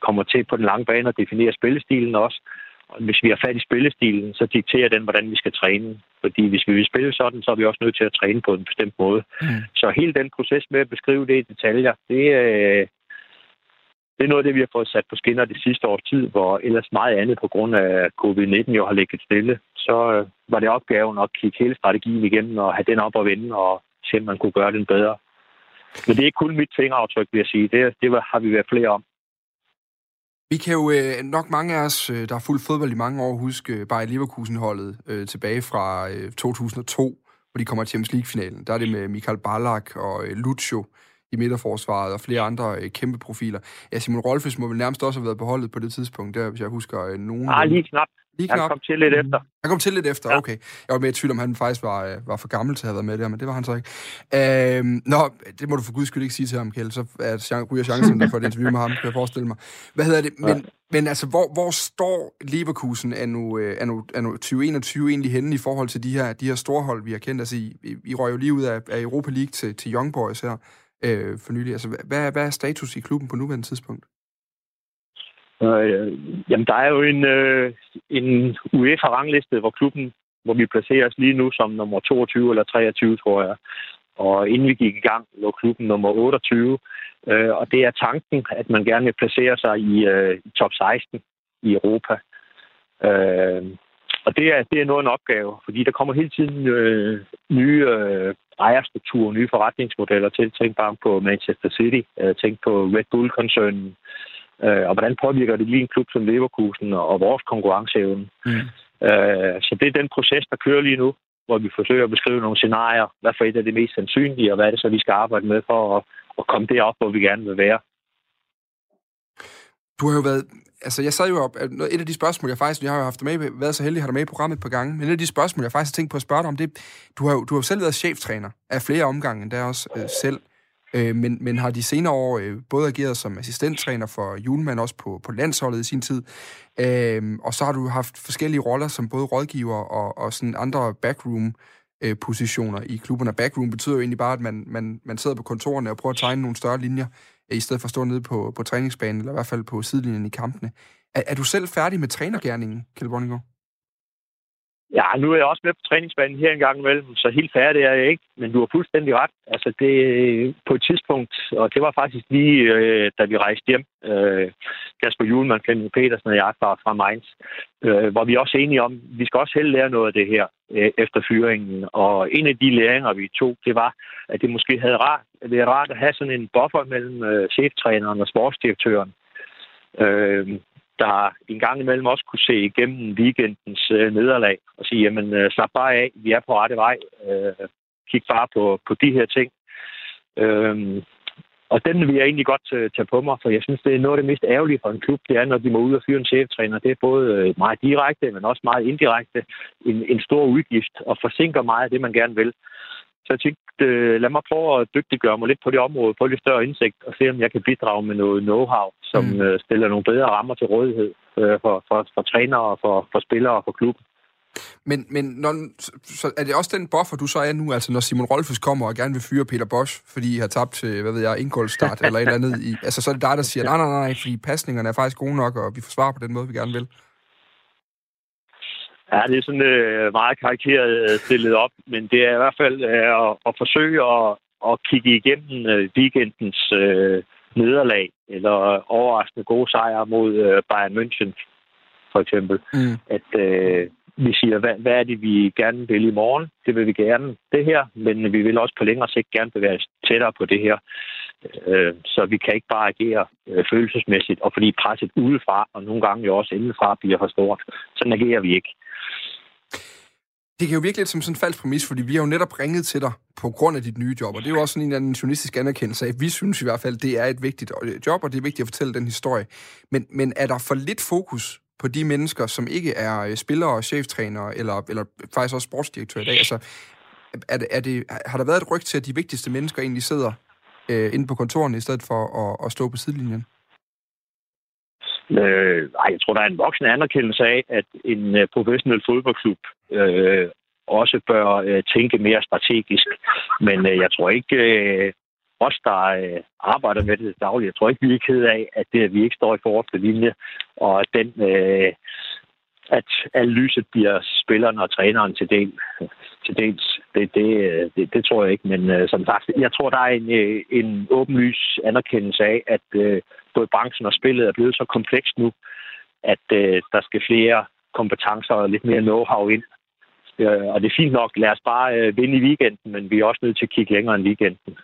kommer til på den lange bane at definere spillestilen også. Og hvis vi har fat i spillestilen, så dikterer den, hvordan vi skal træne. Fordi hvis vi vil spille sådan, så er vi også nødt til at træne på en bestemt måde. Mm. Så hele den proces med at beskrive det i detaljer, det, øh, det er noget af det, vi har fået sat på skinner det sidste års tid, hvor ellers meget andet på grund af covid-19 jo har ligget stille. Så øh, var det opgaven at kigge hele strategien igennem og have den op og vende og se, om man kunne gøre den bedre. Men det er ikke kun mit fingeraftryk, vil jeg sige. Det, det har vi været flere om. Vi kan jo øh, nok mange af os, øh, der har fulgt fodbold i mange år, huske øh, bare Leverkusen-holdet øh, tilbage fra øh, 2002, hvor de kommer til Champions League-finalen. Der er det med Michael Ballack og øh, Lucio i midterforsvaret og flere andre øh, kæmpe profiler. Ja, Simon Rolfes må vel nærmest også have været på holdet på det tidspunkt, der, hvis jeg husker øh, nogen... Ah, lige knap. Lige knap. Han kom til lidt efter. Han kom til lidt efter, ja. okay. Jeg var med i tvivl om, han faktisk var, øh, var for gammel til at have været med der, men det var han så ikke. Øh, nå, det må du for guds skyld ikke sige til ham, Kjeld, så er, ryger chancen der for et interview med ham, kan jeg forestille mig. Hvad hedder det? Men, ja. men altså, hvor, hvor står Leverkusen er nu, er, nu, er nu 2021 egentlig henne i forhold til de her, de her store hold, vi har kendt? Altså, I, I røg jo lige ud af, af Europa League til, til Young Boys her øh, for nylig. Altså, hvad, hvad er status i klubben på nuværende tidspunkt? Øh, jamen, der er jo en, øh, en UEFA-rangliste, hvor klubben, hvor vi placerer os lige nu som nummer 22 eller 23, tror jeg. Og inden vi gik i gang, lå klubben nummer 28. Øh, og det er tanken, at man gerne vil placere sig i, øh, i top 16 i Europa. Øh, og det er, det er noget af en opgave, fordi der kommer hele tiden øh, nye øh, ejerstrukturer, nye forretningsmodeller til. Tænk bare på Manchester City, øh, tænk på Red Bull-koncernen, øh, og hvordan påvirker det lige en klub som Leverkusen og, og vores konkurrenceevne. Mm. Øh, så det er den proces, der kører lige nu, hvor vi forsøger at beskrive nogle scenarier, hvad for et er det mest sandsynlige, og hvad er det så, vi skal arbejde med for at, at komme derop, hvor vi gerne vil være. Du har jo været altså jeg sad jo op, et af de spørgsmål, jeg faktisk, jeg har jo haft med, været så heldig at have dig med i programmet et par gange, men et af de spørgsmål, jeg faktisk har tænkt på at spørge dig om, det, du har jo du har selv været cheftræner af flere omgange, end der også øh, selv, øh, men, men har de senere år øh, både ageret som assistenttræner for Julemand, også på, på landsholdet i sin tid, øh, og så har du haft forskellige roller som både rådgiver og, og sådan andre backroom øh, positioner i klubberne. Backroom betyder jo egentlig bare, at man, man, man sidder på kontorerne og prøver at tegne nogle større linjer i stedet for at stå nede på, på træningsbanen, eller i hvert fald på sidelinjen i kampene. Er, er du selv færdig med trænergærningen, Kjell Bonninger? Ja, nu er jeg også med på træningsbanen her en gang imellem, så helt færdig er jeg ikke, men du har fuldstændig ret. Altså det på et tidspunkt, og det var faktisk lige, øh, da vi rejste hjem, øh, Kasper Julemand, Flemming Petersen og jeg fra, fra Mainz, øh, hvor vi også enige om, vi skal også helt lære noget af det her øh, efter fyringen. Og en af de læringer, vi tog, det var, at det måske havde rart, det er rart at have sådan en buffer mellem øh, cheftræneren og sportsdirektøren. Øh, der en gang imellem også kunne se igennem weekendens øh, nederlag og sige, jamen øh, slap bare af, vi er på rette vej, øh, kig bare på, på de her ting. Øh, og den vil jeg egentlig godt øh, tage på mig, for jeg synes, det er noget af det mest ærgerlige for en klub, det er, når de må ud og fyre en cheftræner. Det er både øh, meget direkte, men også meget indirekte en, en stor udgift, og forsinker meget af det, man gerne vil. Så jeg tænkte, øh, lad mig prøve at dygtiggøre mig lidt på det område, få lidt større indsigt, og se, om jeg kan bidrage med noget know-how, som mm. øh, stiller nogle bedre rammer til rådighed øh, for, for, for trænere, for, for spillere og for klubben. Men, men når, så er det også den buffer, du så er nu, altså når Simon Rolfes kommer og gerne vil fyre Peter Bosch, fordi I har tabt til, hvad ved jeg, indgåldsstart eller et eller andet, i, altså så er det dig, der siger, nej, nej, nej, fordi pasningerne er faktisk gode nok, og vi forsvarer på den måde, vi gerne vil. Ja, det er sådan øh, meget karikeret øh, stillet op, men det er i hvert fald øh, at, at forsøge at, at kigge igennem øh, weekendens øh, nederlag eller overraskende gode sejre mod øh, Bayern München, for eksempel. Mm. At øh, vi siger, hvad, hvad er det, vi gerne vil i morgen? Det vil vi gerne, det her, men vi vil også på længere sigt gerne bevæge os tættere på det her. Øh, så vi kan ikke bare agere øh, følelsesmæssigt, og fordi presset udefra, og nogle gange jo også indefra, bliver for stort. Sådan agerer vi ikke. Det kan jo virkelig lidt som sådan en falsk præmis, fordi vi har jo netop ringet til dig på grund af dit nye job, og det er jo også sådan en eller anden journalistisk anerkendelse af, vi synes i hvert fald, det er et vigtigt øh, job, og det er vigtigt at fortælle den historie. Men, men er der for lidt fokus på de mennesker, som ikke er øh, spillere, cheftrænere eller, eller faktisk også sportsdirektører i dag? Altså, er det, er det, har der været et ryg til, at de vigtigste mennesker egentlig sidder øh, inde på kontorerne, i stedet for at, at stå på sidelinjen? Øh, ej, jeg tror, der er en voksen anerkendelse af, at en øh, professionel fodboldklub øh, også bør øh, tænke mere strategisk. Men øh, jeg tror ikke, øh, os, der øh, arbejder med det dagligt, jeg tror ikke, vi er ked af, at, det, at vi ikke står i forreste linje, og at den, øh, at alt lyset bliver spillerne og træneren til, del, til dels. Det, det, øh, det, det tror jeg ikke, men øh, som sagt, jeg tror, der er en, øh, en åbenlys anerkendelse af, at øh, både branchen og spillet er blevet så komplekst nu, at øh, der skal flere kompetencer og lidt mere know-how ind. Øh, og det er fint nok, lad os bare øh, vinde i weekenden, men vi er også nødt til at kigge længere end weekenden.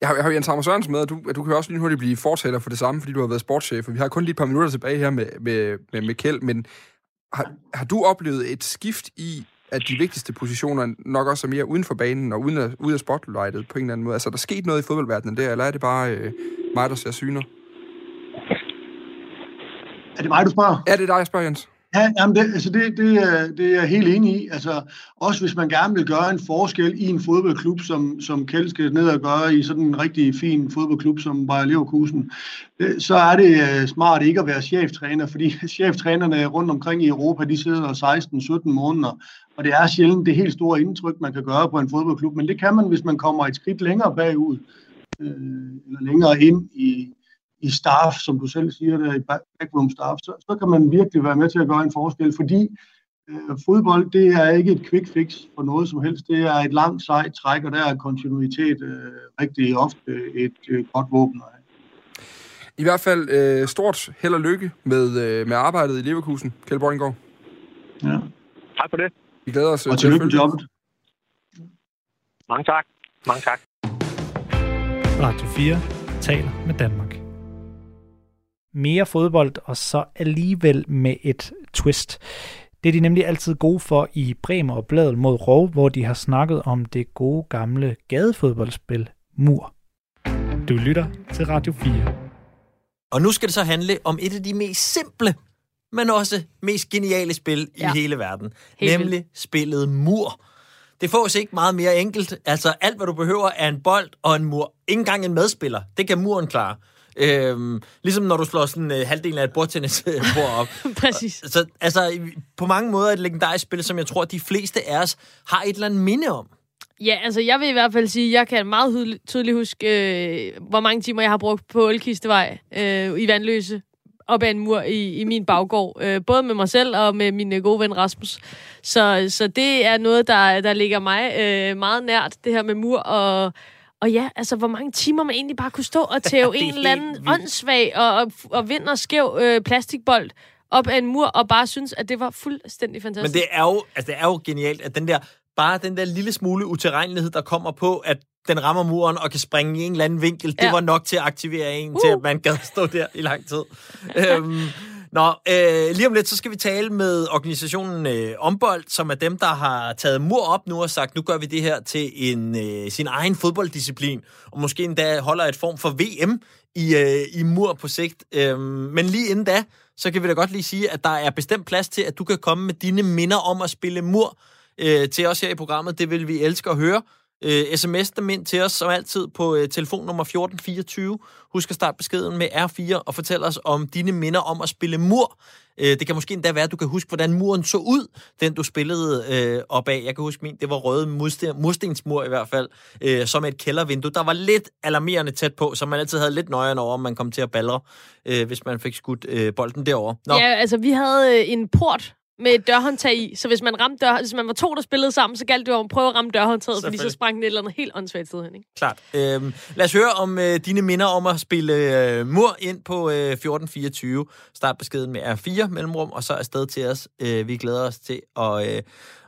Jeg har, jeg har Jens Hammer Sørensen med, og du, du kan også lige hurtigt blive fortæller for det samme, fordi du har været sportschef, og vi har kun lige et par minutter tilbage her med, med, med, med Kjeld, men har, har du oplevet et skift i, at de vigtigste positioner nok også er mere uden for banen og uden af, ude af spotlightet på en eller anden måde? Altså, er der sket noget i fodboldverdenen der, eller er det bare øh, mig, der ser syner? Er det mig, du spørger? Ja, det er dig, jeg spørger, Jens. Ja, jamen det, altså det, det, er, det er jeg helt enig i. Altså, også hvis man gerne vil gøre en forskel i en fodboldklub, som, som Kjeld skal ned og gøre i sådan en rigtig fin fodboldklub som Bayer Leverkusen, så er det øh, smart ikke at være cheftræner, fordi cheftrænerne rundt omkring i Europa, de sidder 16-17 måneder, og det er sjældent det helt store indtryk, man kan gøre på en fodboldklub, men det kan man, hvis man kommer et skridt længere bagud, øh, eller længere ind i, i staff, som du selv siger, der i backroom staff, så, så kan man virkelig være med til at gøre en forskel, fordi øh, fodbold, det er ikke et quick fix for noget som helst. Det er et langt sejt træk, og der er kontinuitet øh, rigtig ofte et øh, godt våben. I hvert fald øh, stort held og lykke med, øh, med arbejdet i Leverkusen, Kjeld Borgengård. Ja. Tak for det. Vi glæder os øh, Og tillykke med jobbet. Mange tak. Mange tak. Radio 4 taler med Danmark. Mere fodbold, og så alligevel med et twist. Det er de nemlig altid gode for i Bremer og Bladet mod Rov, hvor de har snakket om det gode gamle gadefodboldspil Mur. Du lytter til Radio 4. Og nu skal det så handle om et af de mest simple, men også mest geniale spil ja. I hele verden. Helt nemlig spillet Mur. Det fås ikke meget mere enkelt. Altså alt, hvad du behøver, er en bold og en mur. Ingen engang en medspiller. Det kan muren klare. Øhm, ligesom når du slår sådan øh, halvdelen af et bordtennisbord op. Præcis. Så altså, på mange måder er et legendarisk spil, som jeg tror, de fleste af os har et eller andet minde om. Ja, altså jeg vil i hvert fald sige, at jeg kan meget tydeligt huske, øh, hvor mange timer jeg har brugt på Ølkistevej øh, i Vandløse op ad en mur i, i min baggård. Øh, både med mig selv og med min øh, gode ven Rasmus. Så, så det er noget, der, der ligger mig øh, meget nært, det her med mur. Og, og ja, altså hvor mange timer man egentlig bare kunne stå og tæve en eller anden vildt. åndssvag og, og, og vind og skæv øh, plastikbold op ad en mur, og bare synes, at det var fuldstændig fantastisk. Men det er jo, altså, det er jo genialt, at den der, bare den der lille smule utilregnelighed, der kommer på, at den rammer muren og kan springe i en eller anden vinkel, ja. det var nok til at aktivere en, uh. Uh. til at man gad stå der i lang tid. øhm, nå, øh, lige om lidt, så skal vi tale med organisationen øh, Ombold, som er dem, der har taget mur op nu og sagt, nu gør vi det her til en øh, sin egen fodbolddisciplin, og måske endda holder et form for VM i, øh, i mur på sigt. Øhm, men lige inden da, så kan vi da godt lige sige, at der er bestemt plads til, at du kan komme med dine minder om at spille mur øh, til os her i programmet. Det vil vi elske at høre. Øh, sms dem ind til os som altid på øh, telefonnummer 1424. Husk at starte beskeden med R4 og fortæl os om dine minder om at spille mur. Øh, det kan måske endda være, at du kan huske, hvordan muren så ud, den du spillede øh, op af. Jeg kan huske min, det var røde mursten, murstensmur i hvert fald, øh, som et kældervindue. Der var lidt alarmerende tæt på, så man altid havde lidt nøjeren over, om man kom til at balre, øh, hvis man fik skudt øh, bolden derover. Nå, Ja, altså vi havde øh, en port med et dørhåndtag i, så hvis man ramte dør, hvis man var to, der spillede sammen, så galt det om at prøve at ramme dørhåndtaget, fordi så sprang den et eller andet helt åndssvagt sted hen, ikke? klart. Øhm, lad os høre om øh, dine minder om at spille øh, mur ind på øh, 1424. Start beskeden med R4 mellemrum, og så afsted til os. Øh, vi glæder os til at, øh,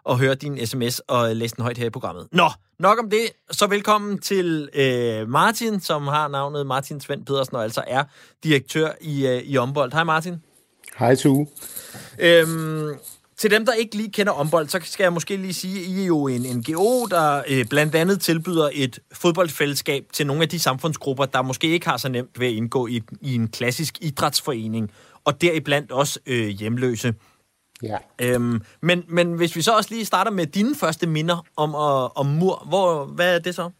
at høre din sms og læse den højt her i programmet. Nå, nok om det. Så velkommen til øh, Martin, som har navnet Martin Svend Pedersen, og altså er direktør i, øh, i Ombold. Hej Martin. Hej Tue. Øhm, til dem, der ikke lige kender ombold, så skal jeg måske lige sige, at I er jo en NGO, der øh, blandt andet tilbyder et fodboldfællesskab til nogle af de samfundsgrupper, der måske ikke har så nemt ved at indgå i, i en klassisk idrætsforening, og deriblandt også øh, hjemløse. Ja. Øhm, men, men hvis vi så også lige starter med dine første minder om, uh, om mur, hvor, hvad er det så?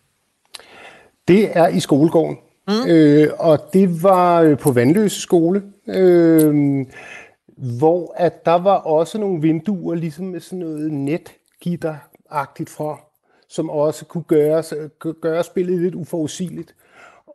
Det er i skolegården. Mm. Øh, og det var øh, på Vandløse skole, øh, hvor at der var også nogle vinduer, ligesom med sådan noget netgitter-agtigt fra, som også kunne gøre, gøre spillet lidt uforudsigeligt.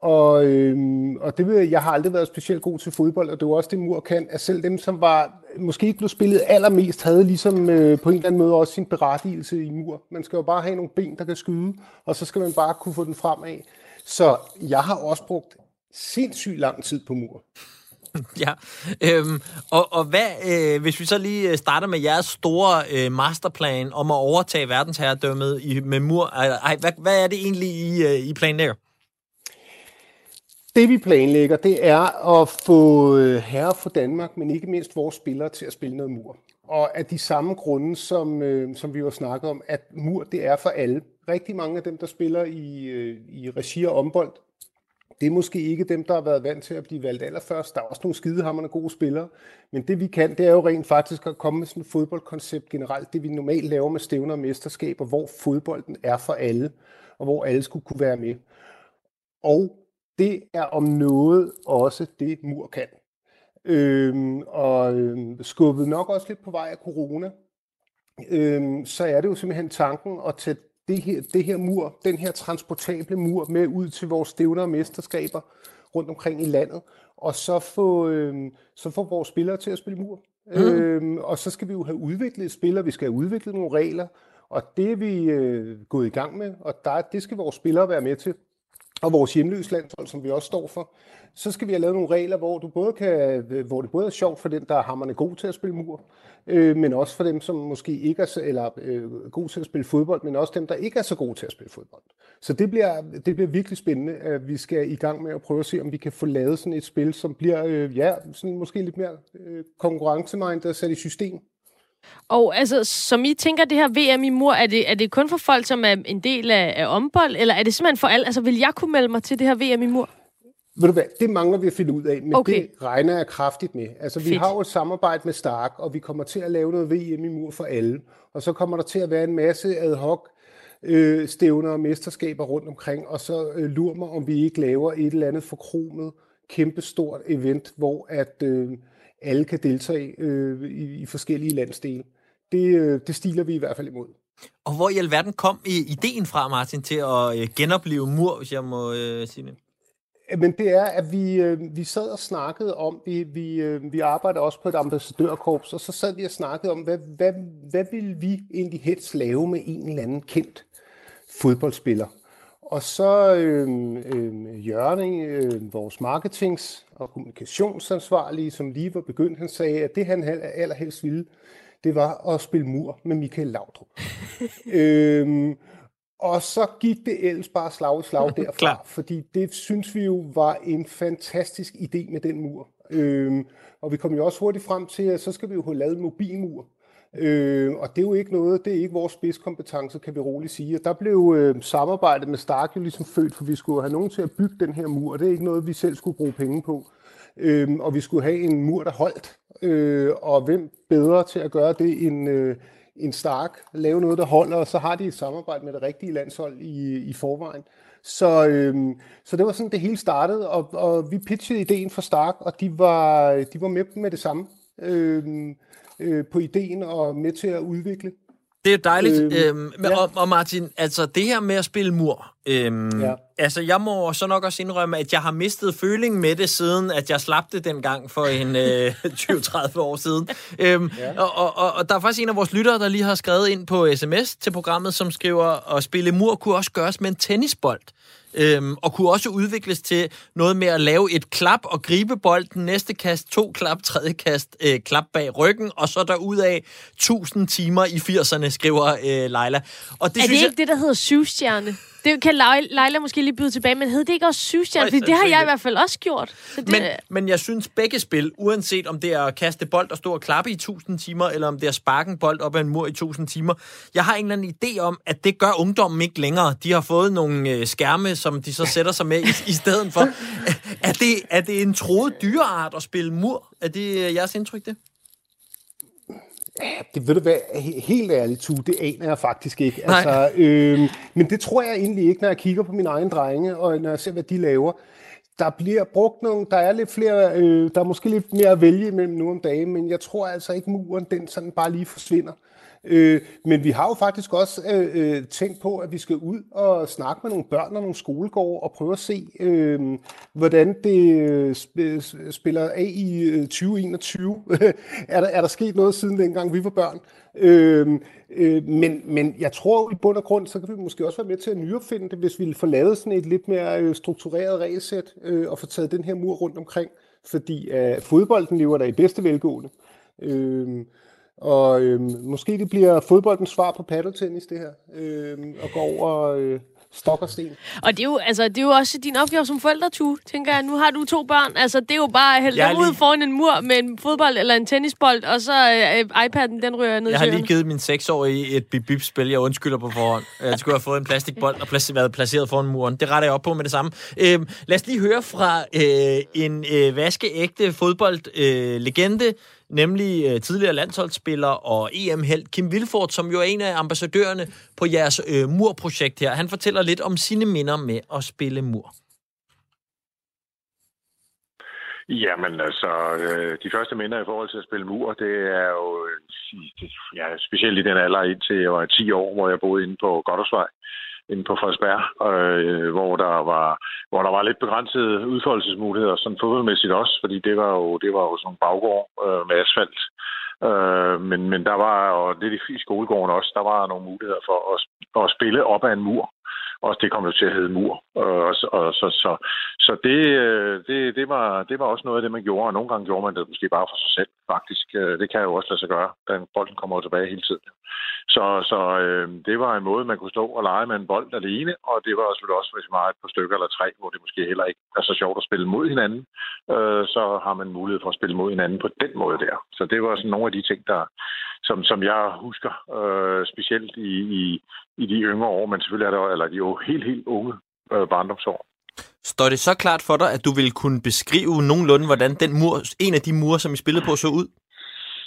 Og, øhm, og det ved jeg, jeg har aldrig været specielt god til fodbold, og det var også det, Mur kan, at selv dem, som var måske ikke blev spillet allermest, havde ligesom øh, på en eller anden måde også sin berettigelse i Mur. Man skal jo bare have nogle ben, der kan skyde, og så skal man bare kunne få den fremad. Så jeg har også brugt sindssygt lang tid på Mur. Ja, øhm, og, og hvad, øh, hvis vi så lige øh, starter med jeres store øh, masterplan om at overtage verdensherredømmet i, med mur, ej, hvad, hvad er det egentlig, I, øh, I planlægger? Det vi planlægger, det er at få øh, herre for Danmark, men ikke mindst vores spillere til at spille noget mur. Og af de samme grunde, som, øh, som vi har snakket om, at mur det er for alle. Rigtig mange af dem, der spiller i, øh, i regi og ombold, det er måske ikke dem, der har været vant til at blive valgt allerførst. Der er også nogle skidehammerne gode spillere. Men det vi kan, det er jo rent faktisk at komme med sådan et fodboldkoncept generelt. Det vi normalt laver med stævner og mesterskaber, hvor fodbolden er for alle, og hvor alle skulle kunne være med. Og det er om noget også det, mur kan. Øhm, og øhm, skubbet nok også lidt på vej af corona, øhm, så er det jo simpelthen tanken at tage det her, det her mur, den her transportable mur med ud til vores stævner og mesterskaber rundt omkring i landet, og så få, øhm, så få vores spillere til at spille mur. Mm. Øhm, og så skal vi jo have udviklet spillere, vi skal have udviklet nogle regler, og det er vi øh, gået i gang med, og der, det skal vores spillere være med til og vores hjemløslandshold, som vi også står for, så skal vi have lavet nogle regler, hvor, du både kan, hvor det både er sjovt for den, der er hammerne god til at spille mur, øh, men også for dem, som måske ikke er så, eller, øh, god til at spille fodbold, men også dem, der ikke er så gode til at spille fodbold. Så det bliver, det bliver virkelig spændende, at vi skal i gang med at prøve at se, om vi kan få lavet sådan et spil, som bliver øh, ja, sådan måske lidt mere øh, konkurrencemindet og sat i system. Og altså, som I tænker det her VM i mur, er det, er det kun for folk, som er en del af, af ombold, eller er det simpelthen for alle? Altså, vil jeg kunne melde mig til det her VM i mur? Ved du hvad, det mangler vi at finde ud af, men okay. det regner jeg kraftigt med. Altså, vi Fedt. har jo et samarbejde med Stark, og vi kommer til at lave noget VM i mur for alle. Og så kommer der til at være en masse ad hoc øh, stævner og mesterskaber rundt omkring, og så øh, lurer mig, om vi ikke laver et eller andet forkromet, kæmpestort event, hvor at øh, alle kan deltage øh, i, i forskellige landsdele. Det, øh, det stiler vi i hvert fald imod. Og hvor i alverden kom ideen fra, Martin, til at øh, genopleve mur, hvis jeg må øh, sige det? Men det er, at vi, øh, vi sad og snakkede om, vi, vi, øh, vi arbejder også på et ambassadørkorps, og så sad vi og snakkede om, hvad, hvad, hvad vil vi egentlig helst lave med en eller anden kendt fodboldspiller. Og så øh, øh, Jørgen, øh, vores marketings- og kommunikationsansvarlige, som lige var begyndt, han sagde, at det han allerhelst ville, det var at spille mur med Michael Laudrup. øhm, og så gik det ellers bare slag i slag derfra, fordi det synes vi jo var en fantastisk idé med den mur. Øhm, og vi kom jo også hurtigt frem til, at så skal vi jo have lavet en mobilmur. Øh, og det er jo ikke noget, det er ikke vores spidskompetence, kan vi roligt sige. Og der blev øh, samarbejdet med Stark jo ligesom født, for vi skulle have nogen til at bygge den her mur, og det er ikke noget, vi selv skulle bruge penge på. Øh, og vi skulle have en mur, der holdt. Øh, og hvem bedre til at gøre det end, øh, en Stark, lave noget, der holder, og så har de et samarbejde med det rigtige landshold i, i forvejen. Så, øhm, så det var sådan, det hele startede, og, og vi pitchede ideen for Stark, og de var, de var med med det samme. Øhm, øh, på ideen og med til at udvikle. Det er dejligt. Øhm, øhm, ja. og, og Martin, altså det her med at spille mur, øhm, ja. altså jeg må så nok også indrømme, at jeg har mistet føling med det, siden at jeg slap det dengang for en øh, 20-30 år siden. Øhm, ja. og, og, og, og der er faktisk en af vores lyttere, der lige har skrevet ind på sms til programmet, som skriver, at spille mur kunne også gøres med en tennisbold øhm, og kunne også udvikles til noget med at lave et klap og gribe bolden, næste kast, to klap, tredje kast, øh, klap bag ryggen, og så derud af 1000 timer i 80'erne, skriver øh, Leila. Og det er det ikke jeg... det, der hedder syvstjerne? Det kan Leila måske lige byde tilbage, men hed det ikke også syvstjerne? Fordi det har jeg i hvert fald også gjort. Så det... men, men jeg synes, begge spil, uanset om det er at kaste bold og stå og klappe i 1000 timer, eller om det er at sparke en bold op ad en mur i 1000 timer, jeg har en eller anden idé om, at det gør ungdommen ikke længere. De har fået nogle øh, skærme, som de så sætter sig med i, i stedet for. Er det, er det en troet dyreart at spille mur? Er det øh, jeres indtryk, det? Det ved du hvad, helt ærligt, tu, det aner jeg faktisk ikke. Altså, øh, men det tror jeg egentlig ikke, når jeg kigger på mine egne drenge, og når jeg ser, hvad de laver. Der bliver brugt nogle, der er lidt flere, øh, der er måske lidt mere at vælge imellem nu om dagen, men jeg tror altså ikke, muren den sådan bare lige forsvinder. Øh, men vi har jo faktisk også øh, øh, tænkt på, at vi skal ud og snakke med nogle børn og nogle skolegårde og prøve at se, øh, hvordan det øh, spiller af i øh, 2021. Er, der, er der sket noget siden dengang vi var børn? Øh, øh, men, men jeg tror i bund og grund, så kan vi måske også være med til at nyopfinde det, hvis vi får lavet sådan et lidt mere struktureret regelsæt øh, og få taget den her mur rundt omkring. Fordi øh, fodbolden lever der i bedste velgående. Øh, og øh, måske det bliver fodboldens svar på paddeltennis, det her. Øh, og gå over øh, stok og sten. Og det er, jo, altså, det er jo også din opgave som forældre, tu, tænker jeg. Nu har du to børn. Altså, det er jo bare at hælde dem lige... ud foran en mur med en fodbold eller en tennisbold, og så øh, iPad'en, den ryger ned Jeg har lige givet min seksårige et bip-bip-spil. Jeg undskylder på forhånd. Jeg skulle have fået en plastikbold og plac- været placeret foran muren. Det retter jeg op på med det samme. Øh, lad os lige høre fra øh, en øh, vaskeægte fodboldlegende, øh, nemlig øh, tidligere landsholdsspiller og EM-held Kim Vilfort, som jo er en af ambassadørerne på jeres øh, murprojekt her. Han fortæller lidt om sine minder med at spille mur. Jamen altså, øh, de første minder i forhold til at spille mur, det er jo øh, ja, specielt i den alder indtil jeg var 10 år, hvor jeg boede inde på Goddersvej inde på Frederiksberg, øh, hvor der var hvor der var lidt begrænsede udfoldelsesmuligheder, sådan fodboldmæssigt også, fordi det var jo, det var jo sådan en baggård øh, med asfalt. Øh, men, men der var, og det er i skolegården også, der var nogle muligheder for at, at spille op ad en mur. og det kom jo til at hedde mur. Øh, og, og, så så, så det, øh, det, det, var, det var også noget af det, man gjorde, og nogle gange gjorde man det måske bare for sig selv, faktisk. Øh, det kan jo også lade sig gøre, da bolden kommer tilbage hele tiden. Så, så øh, det var en måde, man kunne stå og lege med en bold alene, og det var selvfølgelig også, hvis meget et par stykker eller tre, hvor det måske heller ikke er så sjovt at spille mod hinanden, øh, så har man mulighed for at spille mod hinanden på den måde der. Så det var sådan nogle af de ting, der, som, som jeg husker, øh, specielt i, i, i de yngre år, men selvfølgelig er det eller de jo helt, helt unge øh, barndomsår. Står det så klart for dig, at du ville kunne beskrive nogenlunde, hvordan den mur, en af de mure, som I spillede på, så ud?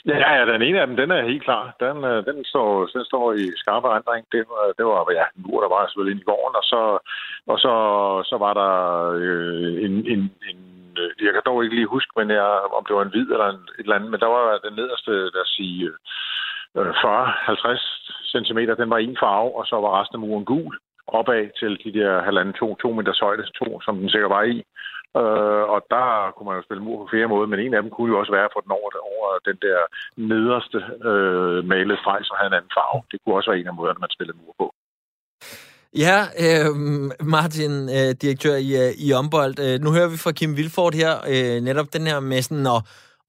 Ja, ja, den ene af dem, den er helt klar. Den, øh, den, står, den står i skarpe ændring. Det var, det var ja, en mur, der var selvfølgelig ind i gården, og så, og så, så var der øh, en, en, en øh, jeg kan dog ikke lige huske, men jeg, om det var en hvid eller en, et eller andet, men der var den nederste, der siger sige, øh, 40-50 cm, den var en farve, og så var resten af muren gul opad til de der halvanden to, to meters højde, to, som den sikkert var i. Øh, og der kunne man jo spille mur på flere måder, men en af dem kunne jo også være at få den over, over den der nederste øh, malede streg, som havde en anden farve. Det kunne også være en af måderne, man spillede mur på. Ja, øh, Martin, øh, direktør i, øh, i Ombold. Øh, nu hører vi fra Kim Vilfort her øh, netop den her med sådan at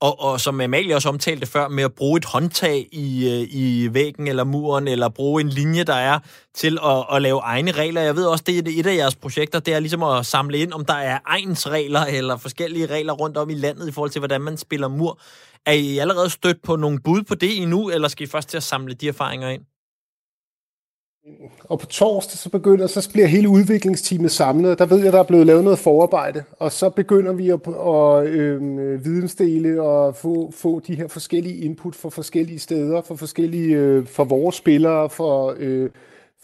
og, og som Amalie også omtalte før, med at bruge et håndtag i, øh, i væggen eller muren, eller bruge en linje, der er til at, at lave egne regler. Jeg ved også, det er et af jeres projekter, det er ligesom at samle ind, om der er egensregler eller forskellige regler rundt om i landet i forhold til, hvordan man spiller mur. Er I allerede stødt på nogle bud på det endnu, eller skal I først til at samle de erfaringer ind? Og på torsdag, så begynder, så bliver hele udviklingsteamet samlet. Der ved jeg, der er blevet lavet noget forarbejde. Og så begynder vi at, at øh, vidensdele og få, få de her forskellige input fra forskellige steder, for forskellige, øh, for vores spillere, for, øh,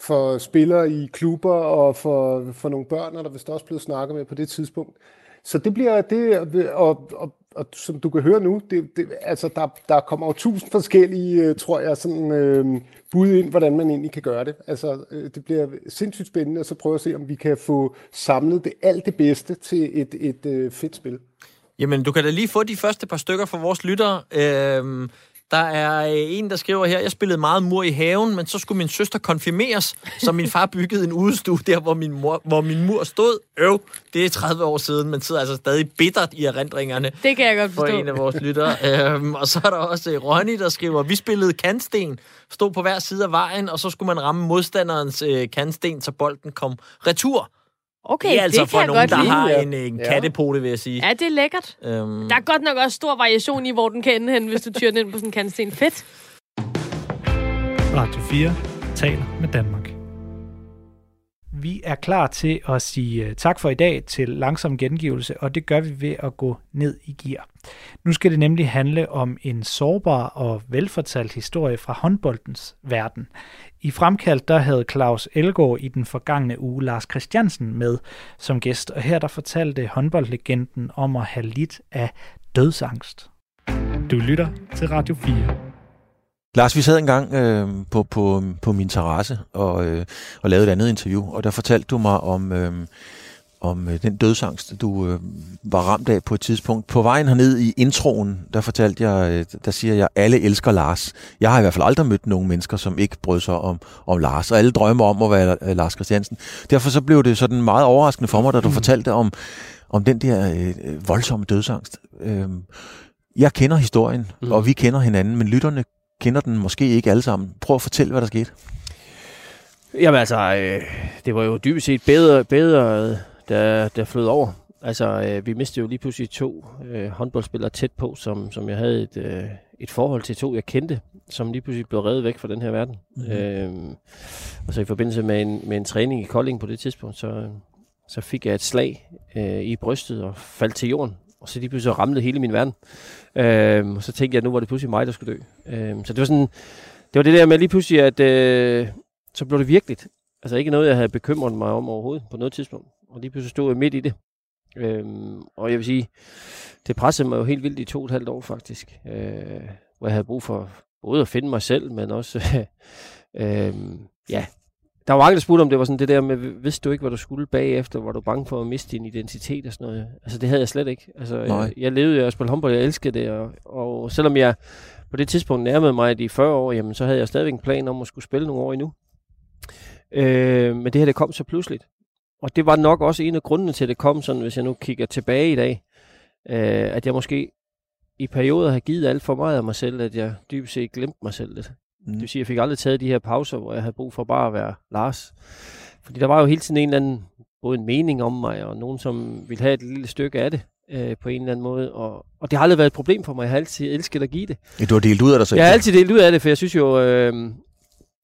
for spillere i klubber og for, for nogle børn, der vist også blevet snakket med på det tidspunkt. Så det bliver det, og, og, og som du kan høre nu, det, det, altså der, der kommer jo tusind forskellige, øh, tror jeg, sådan, øh, bud ind, hvordan man egentlig kan gøre det. Altså, øh, det bliver sindssygt spændende og så prøve at se, om vi kan få samlet det alt det bedste til et, et øh, fedt spil. Jamen, du kan da lige få de første par stykker fra vores lyttere. Øh, der er øh, en, der skriver her, jeg spillede meget mur i haven, men så skulle min søster konfirmeres, så min far byggede en udstue der, hvor min, mor, hvor min mur stod. Øv, det er 30 år siden, men sidder altså stadig bittert i erindringerne. Det kan jeg godt forstå. For en af vores lyttere. øhm, og så er der også øh, Ronny, der skriver, vi spillede kantsten, stod på hver side af vejen, og så skulle man ramme modstanderens øh, kantsten, så bolden kom retur. Okay, det er altså det for kan nogen, der godt lide. har en, en Ja. kattepote, vil jeg sige. Ja, det er lækkert. Øhm, Der er godt nok også stor variation i, hvor den kan ende hen, hvis du tyrer den ind på sådan en kantsten. Fedt. Radio 4 taler med Danmark. Vi er klar til at sige øh, tak for i dag til langsom gengivelse, og det gør vi ved at gå ned i gear. Nu skal det nemlig handle om en sårbar og velfortalt historie fra håndboldens verden. I fremkaldt der havde Claus Elgaard i den forgangne uge Lars Christiansen med som gæst, og her der fortalte håndboldlegenden om at have lidt af dødsangst. Du lytter til Radio 4. Lars, vi sad engang øh, på, på, på min terrasse og, øh, og lavede et andet interview, og der fortalte du mig om, øh, om øh, den dødsangst, du øh, var ramt af på et tidspunkt. På vejen herned i introen, der fortalte jeg, øh, der siger jeg, alle elsker Lars. Jeg har i hvert fald aldrig mødt nogen mennesker, som ikke brød sig om, om Lars, og alle drømmer om at være øh, Lars Christiansen. Derfor så blev det sådan meget overraskende for mig, da du fortalte om, om den der øh, voldsomme dødsangst. Øh, jeg kender historien, mm. og vi kender hinanden, men lytterne kender den måske ikke alle sammen. Prøv at fortælle, hvad der skete. Jamen altså, øh, det var jo dybest set bedre, bedre der, der flød over. Altså, øh, vi mistede jo lige pludselig to øh, håndboldspillere tæt på, som, som jeg havde et, øh, et forhold til to, jeg kendte, som lige pludselig blev reddet væk fra den her verden. Mm-hmm. Øh, og så i forbindelse med en, med en træning i Kolding på det tidspunkt, så, så fik jeg et slag øh, i brystet og faldt til jorden. Og så lige pludselig ramlede hele min verden. Øh, og så tænkte jeg, at nu var det pludselig mig, der skulle dø. Øh, så det var sådan, det var det der med lige pludselig, at øh, så blev det virkeligt. Altså ikke noget, jeg havde bekymret mig om overhovedet på noget tidspunkt. Og lige pludselig stod jeg midt i det. Øhm, og jeg vil sige, det pressede mig jo helt vildt i to og et halvt år faktisk. Øh, hvor jeg havde brug for både at finde mig selv, men også, øh, ja, der var mange, der spurgte om det var sådan det der med, vidste du ikke, hvad du skulle bagefter? Var du bange for at miste din identitet og sådan noget? Altså det havde jeg slet ikke. Altså, Nej. jeg, jeg levede jo at spille håndbold, jeg elskede det, og, og selvom jeg på det tidspunkt nærmede mig de 40 år, jamen så havde jeg stadigvæk en plan om at skulle spille nogle år endnu. Øh, men det her, det kom så pludseligt. Og det var nok også en af grundene til, at det kom sådan, hvis jeg nu kigger tilbage i dag, øh, at jeg måske i perioder har givet alt for meget af mig selv, at jeg dybest set glemte mig selv lidt. Mm. Det vil sige, at jeg fik aldrig taget de her pauser, hvor jeg havde brug for bare at være Lars. Fordi der var jo hele tiden en eller anden, både en mening om mig, og nogen, som ville have et lille stykke af det øh, på en eller anden måde. Og, og det har aldrig været et problem for mig. Jeg har altid elsket at give det. Ja, du har delt ud af dig selv? Jeg har altid delt ud af det, for jeg synes jo, øh,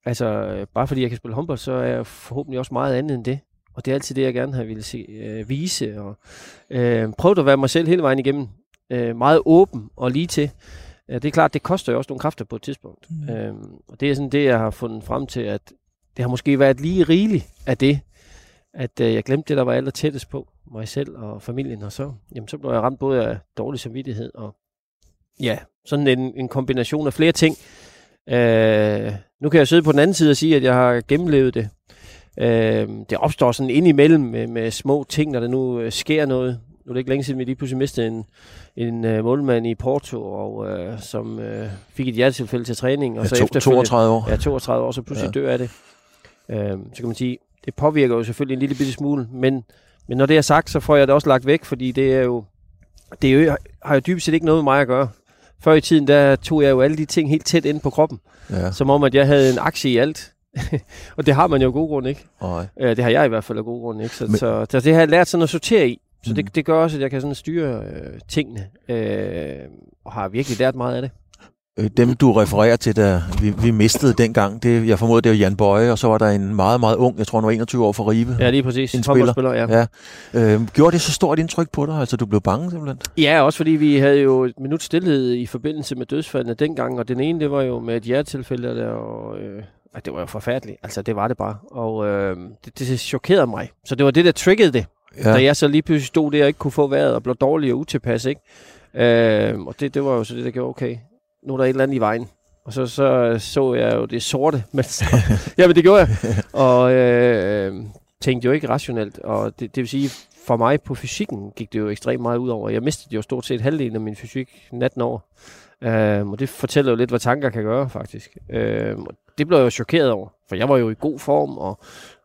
altså bare fordi jeg kan spille håndbold, så er jeg forhåbentlig også meget andet end det. Og det er altid det, jeg gerne har ville se, øh, vise. Og øh, prøve at være mig selv hele vejen igennem. Øh, meget åben og lige til. Ja, det er klart, det koster jo også nogle kræfter på et tidspunkt. Mm. Øhm, og det er sådan det, jeg har fundet frem til, at det har måske været lige rigeligt af det, at øh, jeg glemte det, der var aller tættest på mig selv og familien, og så, jamen, så blev jeg ramt både af dårlig samvittighed og ja, sådan en, en kombination af flere ting. Øh, nu kan jeg sidde på den anden side og sige, at jeg har gennemlevet det. Øh, det opstår sådan ind imellem med, med små ting, når der nu øh, sker noget. Nu er det ikke længe siden, vi lige pludselig mistede en, en uh, målmand i Porto, og uh, som uh, fik et hjertetilfælde til træning. Og ja, så to, efter 32 år. Ja, 32 år, så pludselig ja. dør af det. Uh, så kan man sige, det påvirker jo selvfølgelig en lille bitte smule, men, men når det er sagt, så får jeg det også lagt væk, fordi det er jo, det er jo, har jo dybest set ikke noget med mig at gøre. Før i tiden, der tog jeg jo alle de ting helt tæt ind på kroppen. Ja. Som om, at jeg havde en aktie i alt. Og det har man jo af god grund ikke. Nej. Uh, det har jeg i hvert fald af god grund ikke. Så, men, så, så det har jeg lært sådan at sortere i. Så det, det gør også, at jeg kan sådan styre øh, tingene, øh, og har virkelig lært meget af det. Øh, dem, du refererer til, da vi, vi mistede dengang, det, jeg formoder, det var Jan Bøje, og så var der en meget, meget ung, jeg tror, han var 21 år for Ribe. Ja, lige præcis. En spiller ja. ja. Øh, gjorde det så stort indtryk på dig? Altså, du blev bange simpelthen? Ja, også fordi vi havde jo et minut stillhed i forbindelse med dødsfaldene dengang, og den ene, det var jo med et hjertetilfælde, der, og øh, det var jo forfærdeligt. Altså, det var det bare. Og øh, det, det chokerede mig. Så det var det, der triggede det. Ja. Da jeg så lige pludselig stod der og ikke kunne få vejret og blev dårlig og utilpas, ikke? Øh, og det, det var jo så det, der gjorde, okay, nu er der et eller andet i vejen. Og så så, så jeg jo det sorte. Men så, ja, men det gjorde jeg. Og øh, tænkte jo ikke rationelt. Og det, det vil sige, for mig på fysikken gik det jo ekstremt meget ud over. Jeg mistede jo stort set halvdelen af min fysik natten over. Øh, og det fortæller jo lidt, hvad tanker kan gøre, faktisk. Øh, det blev jeg jo chokeret over. For jeg var jo i god form, og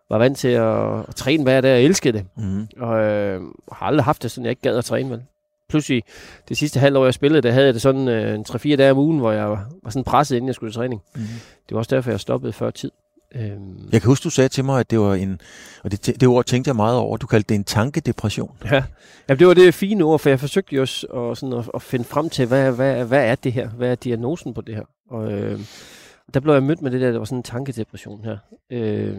var vant til at, at træne hver dag og elskede det. Mm. Og øh, har aldrig haft det sådan, jeg ikke gad at træne, vel? Pludselig, det sidste halvår, jeg spillede, der havde jeg det sådan øh, en 3-4 dage om ugen, hvor jeg var, var sådan presset, inden jeg skulle til træning. Mm. Det var også derfor, jeg stoppede før tid. Øhm. Jeg kan huske, du sagde til mig, at det var en, og det, det ord tænkte jeg meget over, du kaldte det en tankedepression. Ja, ja det var det fine ord, for jeg forsøgte jo også at, sådan at, at finde frem til, hvad, hvad, hvad er det her? Hvad er diagnosen på det her? Og øh, der blev jeg mødt med det der, der var sådan en tankedepression her. Øh,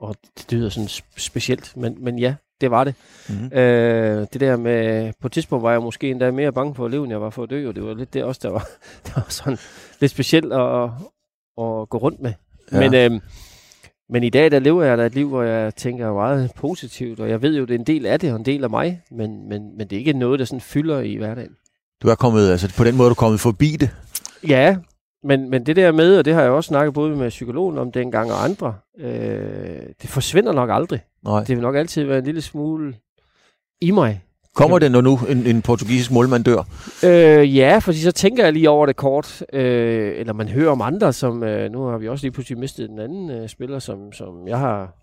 og det lyder sådan specielt, men, men ja, det var det. Mm-hmm. Øh, det der med, på et tidspunkt var jeg måske endda mere bange for at leve, end jeg var for at dø, og det var lidt det også, der var, der var sådan lidt specielt at, at gå rundt med. Ja. Men, øh, men i dag, der lever jeg da et liv, hvor jeg tænker meget positivt, og jeg ved jo, det er en del af det, og en del af mig, men, men, men det er ikke noget, der sådan fylder i hverdagen. Du er kommet, altså på den måde, du er kommet forbi det? Ja, men, men det der med, og det har jeg også snakket både med psykologen om dengang og andre, øh, det forsvinder nok aldrig. Nej. Det vil nok altid være en lille smule i mig. Kommer det, når nu en, en portugisisk målmand dør? Øh, ja, fordi så tænker jeg lige over det kort. Øh, eller man hører om andre, som... Øh, nu har vi også lige pludselig mistet en anden øh, spiller, som, som jeg har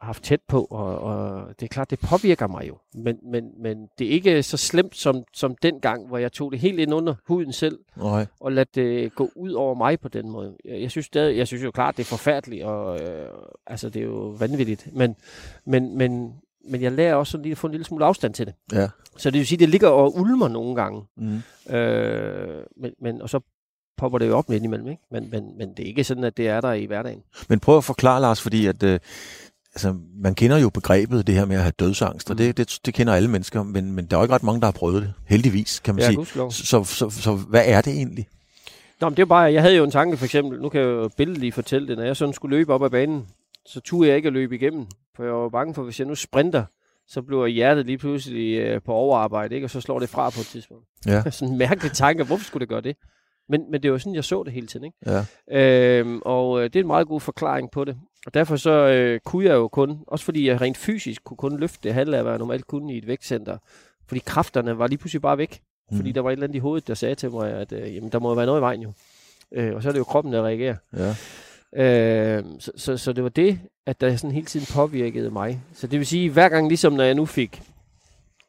haft tæt på, og, og det er klart, det påvirker mig jo. Men, men, men det er ikke så slemt som, som den gang, hvor jeg tog det helt ind under huden selv, Nej. og lade det gå ud over mig på den måde. Jeg, jeg synes, stadig, jeg synes jo klart, det er forfærdeligt, og øh, altså, det er jo vanvittigt. Men, men, men, men jeg lærer også sådan lige at få en lille smule afstand til det. Ja. Så det vil sige, det ligger og ulmer nogle gange. Mm. Øh, men, men, og så popper det jo op lidt imellem, ikke? Men, men, men det er ikke sådan, at det er der i hverdagen. Men prøv at forklare, Lars, fordi at, øh, altså, man kender jo begrebet, det her med at have dødsangst, og det, det, det kender alle mennesker, men, men der er jo ikke ret mange, der har prøvet det. Heldigvis, kan man ja, sige. Så, så, så, så hvad er det egentlig? Nå, men det er bare, jeg havde jo en tanke for eksempel, nu kan jeg jo billedligt fortælle det, når jeg sådan skulle løbe op ad banen, så turde jeg ikke at løbe igennem, for jeg var bange for, hvis jeg nu sprinter, så bliver hjertet lige pludselig øh, på overarbejde, ikke? og så slår det fra på et tidspunkt. Ja. sådan en mærkelig tanke, hvorfor skulle det gøre det? Men, men det var sådan, jeg så det hele tiden. Ikke? Ja. Øhm, og øh, det er en meget god forklaring på det. Og derfor så øh, kunne jeg jo kun, også fordi jeg rent fysisk kunne kun løfte det halve af, hvad jeg normalt kunne i et vægtcenter, fordi kræfterne var lige pludselig bare væk. Mm. Fordi der var et eller andet i hovedet, der sagde til mig, at øh, jamen, der må være noget i vejen jo. Øh, og så er det jo kroppen, der reagerer. Ja. Øh, så, så, så det var det, at der sådan hele tiden påvirkede mig. Så det vil sige, hver gang ligesom når jeg nu fik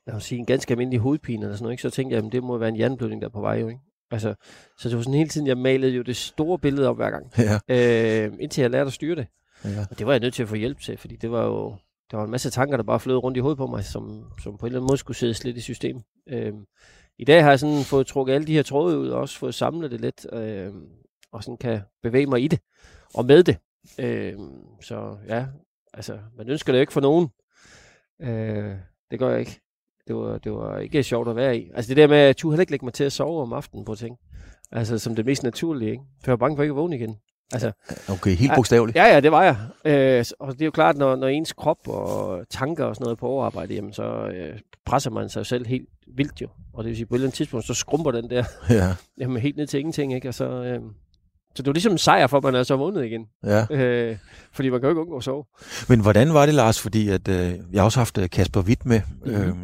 lad os sige, en ganske almindelig hovedpine eller sådan noget, ikke? så tænkte jeg, at det må være en hjerneblødning, der er på vej. Jo, ikke? Altså, så det var sådan hele tiden, jeg malede jo det store billede op hver gang. Ja. Øh, indtil jeg lærte at styre det. Ja. Og det var jeg nødt til at få hjælp til, fordi det var jo der var en masse tanker, der bare flød rundt i hovedet på mig, som, som på en eller anden måde skulle sættes lidt i system. Øh, I dag har jeg sådan fået trukket alle de her tråde ud, og også fået samlet det lidt, øh, og sådan kan bevæge mig i det, og med det. Øh, så ja, altså, man ønsker det jo ikke for nogen. Øh, det gør jeg ikke. Det var, det var ikke sjovt at være i. Altså det der med, at jeg turde heller ikke lægge mig til at sove om aftenen på ting. Altså som det mest naturlige, ikke? For jeg var bange for ikke at vågne igen. Altså, Okay, helt bogstaveligt. Ja, ja, det var jeg. Øh, og det er jo klart, når, når ens krop og tanker og sådan noget er på overarbejde, jamen så øh, presser man sig selv helt vildt jo. Og det vil sige, på et eller andet tidspunkt, så skrumper den der Ja. jamen, helt ned til ingenting, ikke? Og så, øh, så det var ligesom en sejr for, at man er så vågnet igen. Ja. Øh, fordi man kan jo ikke undgå at sove. Men hvordan var det, Lars? Fordi at, øh, jeg har også haft øh, Kasper Witt med, Mhm. øhm,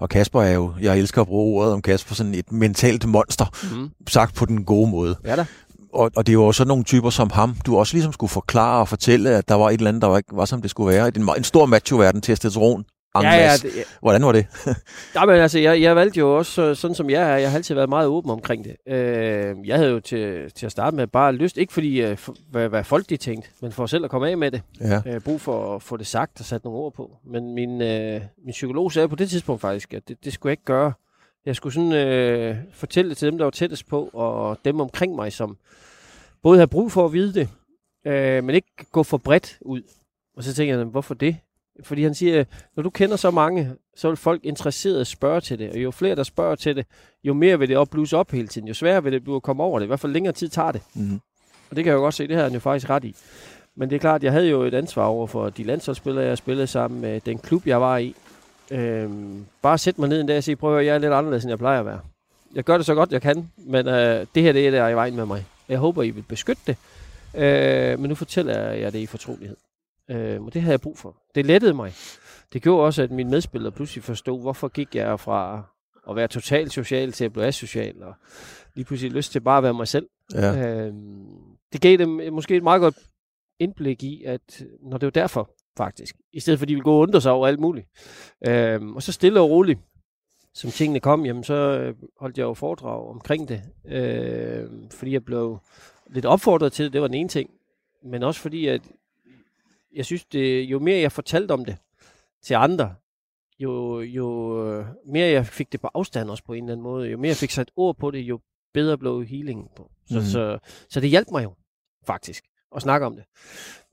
og Kasper er jo, jeg elsker at bruge ordet om Kasper, sådan et mentalt monster, Mhm. sagt på den gode måde. Ja da. Og, og det er jo også sådan nogle typer som ham, du også ligesom skulle forklare og fortælle, at der var et eller andet, der var, ikke var som det skulle være. En, en stor macho-verden, testosteron, Ja, ja, det- ja. Hvordan var det? Ja, men altså, jeg, jeg valgte jo også, øh, sådan som jeg er, jeg har altid været meget åben omkring det. Øh, jeg havde jo til, til at starte med bare lyst, ikke fordi, øh, hvad, hvad folk de tænkte, men for selv at komme af med det. Ja. Øh, brug for at få det sagt og sat nogle ord på. Men min, øh, min psykolog sagde på det tidspunkt faktisk, at det, det skulle jeg ikke gøre. Jeg skulle sådan øh, fortælle det til dem, der var tættest på, og dem omkring mig, som både havde brug for at vide det, øh, men ikke gå for bredt ud. Og så tænker jeg, hvorfor det? Fordi han siger, når du kender så mange, så vil folk interesseret spørge til det. Og jo flere, der spørger til det, jo mere vil det op blusse op hele tiden. Jo sværere vil det blive at komme over det. I hvert fald længere tid tager det. Mm. Og det kan jeg jo godt se, det har han jo faktisk ret i. Men det er klart, at jeg havde jo et ansvar over for de landsholdsspillere, jeg spillede sammen med den klub, jeg var i. Øhm, bare sæt mig ned en dag og sige, prøv at høre, jeg er lidt anderledes, end jeg plejer at være. Jeg gør det så godt, jeg kan, men øh, det her det er der er i vejen med mig. Jeg håber, I vil beskytte det. Øh, men nu fortæller jeg det i fortrolighed. Øh, og det havde jeg brug for. Det lettede mig. Det gjorde også, at mine medspillere pludselig forstod, hvorfor gik jeg fra at være totalt social til at blive asocial, og lige pludselig lyst til bare at være mig selv. Ja. Øh, det gav dem måske et meget godt indblik i, at når det var derfor, faktisk. I stedet for, at de ville gå og undre sig over alt muligt. Øh, og så stille og roligt, som tingene kom, jamen så øh, holdt jeg jo foredrag omkring det. Øh, fordi jeg blev lidt opfordret til det, det var den ene ting. Men også fordi, at jeg synes, det, jo mere jeg fortalte om det til andre, jo, jo øh, mere jeg fik det på afstand også på en eller anden måde, jo mere jeg fik sat ord på det, jo bedre blev healingen på. Så, mm. så, så det hjalp mig jo, faktisk, at snakke om det.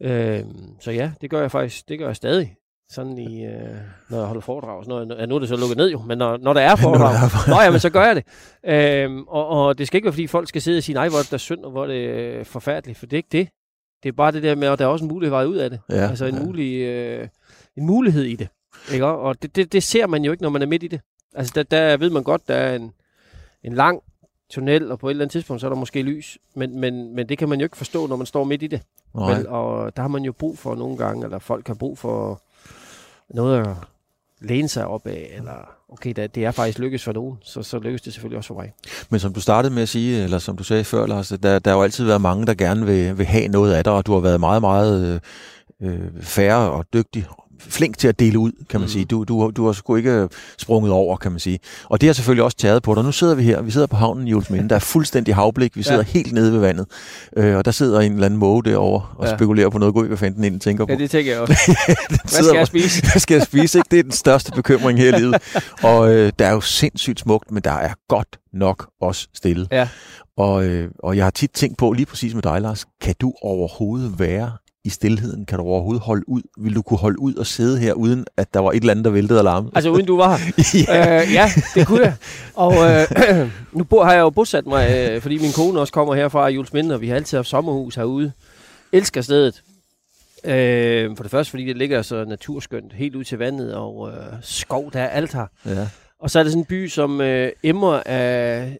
Øh, så ja, det gør jeg faktisk, det gør jeg stadig. Sådan i, øh, når jeg holder foredrag. Så når, jeg- nu er det så lukket ned jo, men når, når der er der foredrag, er foredrag. Nå, jamen, så gør jeg det. Øhm, og, og det skal ikke være, fordi folk skal sidde og sige, nej, hvor er det der er synd, og hvor er det øh, forfærdeligt, for det er ikke det. Det er bare det der med, at der er også en mulighed vej ud af det. Ja, altså en, ja. mulig, øh, en mulighed i det. Ikke? Og det, det, det ser man jo ikke, når man er midt i det. Altså der, der ved man godt, der er en, en lang tunnel, og på et eller andet tidspunkt, så er der måske lys. Men, men, men det kan man jo ikke forstå, når man står midt i det. Vel? Og der har man jo brug for nogle gange, eller folk har brug for noget at læne sig op af, eller okay, det, det er faktisk lykkes for nogen, så, så lykkes det selvfølgelig også for mig. Men som du startede med at sige, eller som du sagde før, Lars, der, der har jo altid været mange, der gerne vil, vil have noget af dig, og du har været meget, meget øh, øh færre og dygtig, flink til at dele ud, kan man mm. sige. Du, du, du har sgu ikke sprunget over, kan man sige. Og det har selvfølgelig også taget på dig. Nu sidder vi her, vi sidder på havnen i Julesminde, der er fuldstændig havblik, vi sidder Ja. helt nede ved vandet, øh, og der sidder en eller anden måge derovre og Ja. spekulerer på noget, gå hvad fanden den tænker på. Ja, det tænker jeg også. Hvad skal jeg spise? Hvad skal jeg spise? Ikke? Det er den største bekymring her i livet. Og øh, der er jo sindssygt smukt, men der er godt nok også stille. Ja. Og, øh, og jeg har tit tænkt på, lige præcis med dig, Lars, kan du overhovedet være i stillheden? Kan du overhovedet holde ud? Vil du kunne holde ud og sidde her, uden at der var et eller andet, der væltede alarmen? Altså uden du var her? Ja. øh, ja, det kunne jeg. Og øh, nu bor, har jeg jo bosat mig, øh, fordi min kone også kommer her fra Julesminde, og vi har altid haft sommerhus herude. Elsker stedet. Øh, for det første, fordi det ligger så naturskønt, helt ud til vandet, og øh, skov, der er alt her. Ja. Og så er det sådan en by, som øh, emmer af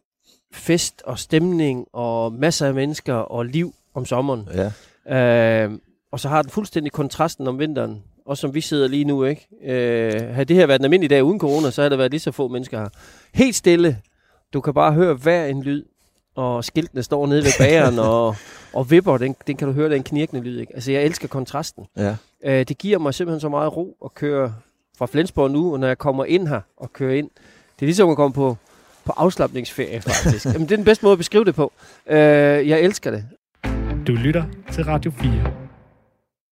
fest og stemning, og masser af mennesker og liv om sommeren. Ja. Øh, og så har den fuldstændig kontrasten om vinteren, også som vi sidder lige nu, ikke? Øh, havde det her været en almindelig dag uden corona, så havde der været lige så få mennesker her. Helt stille. Du kan bare høre hver en lyd. og skiltene står nede ved bageren og, og vipper, den, den kan du høre, den knirkende lyd. Ikke? Altså, jeg elsker kontrasten. Ja. Øh, det giver mig simpelthen så meget ro at køre fra Flensborg nu, og når jeg kommer ind her og kører ind. Det er ligesom at komme på, på afslappningsferie, faktisk. Jamen, det er den bedste måde at beskrive det på. Øh, jeg elsker det. Du lytter til Radio 4.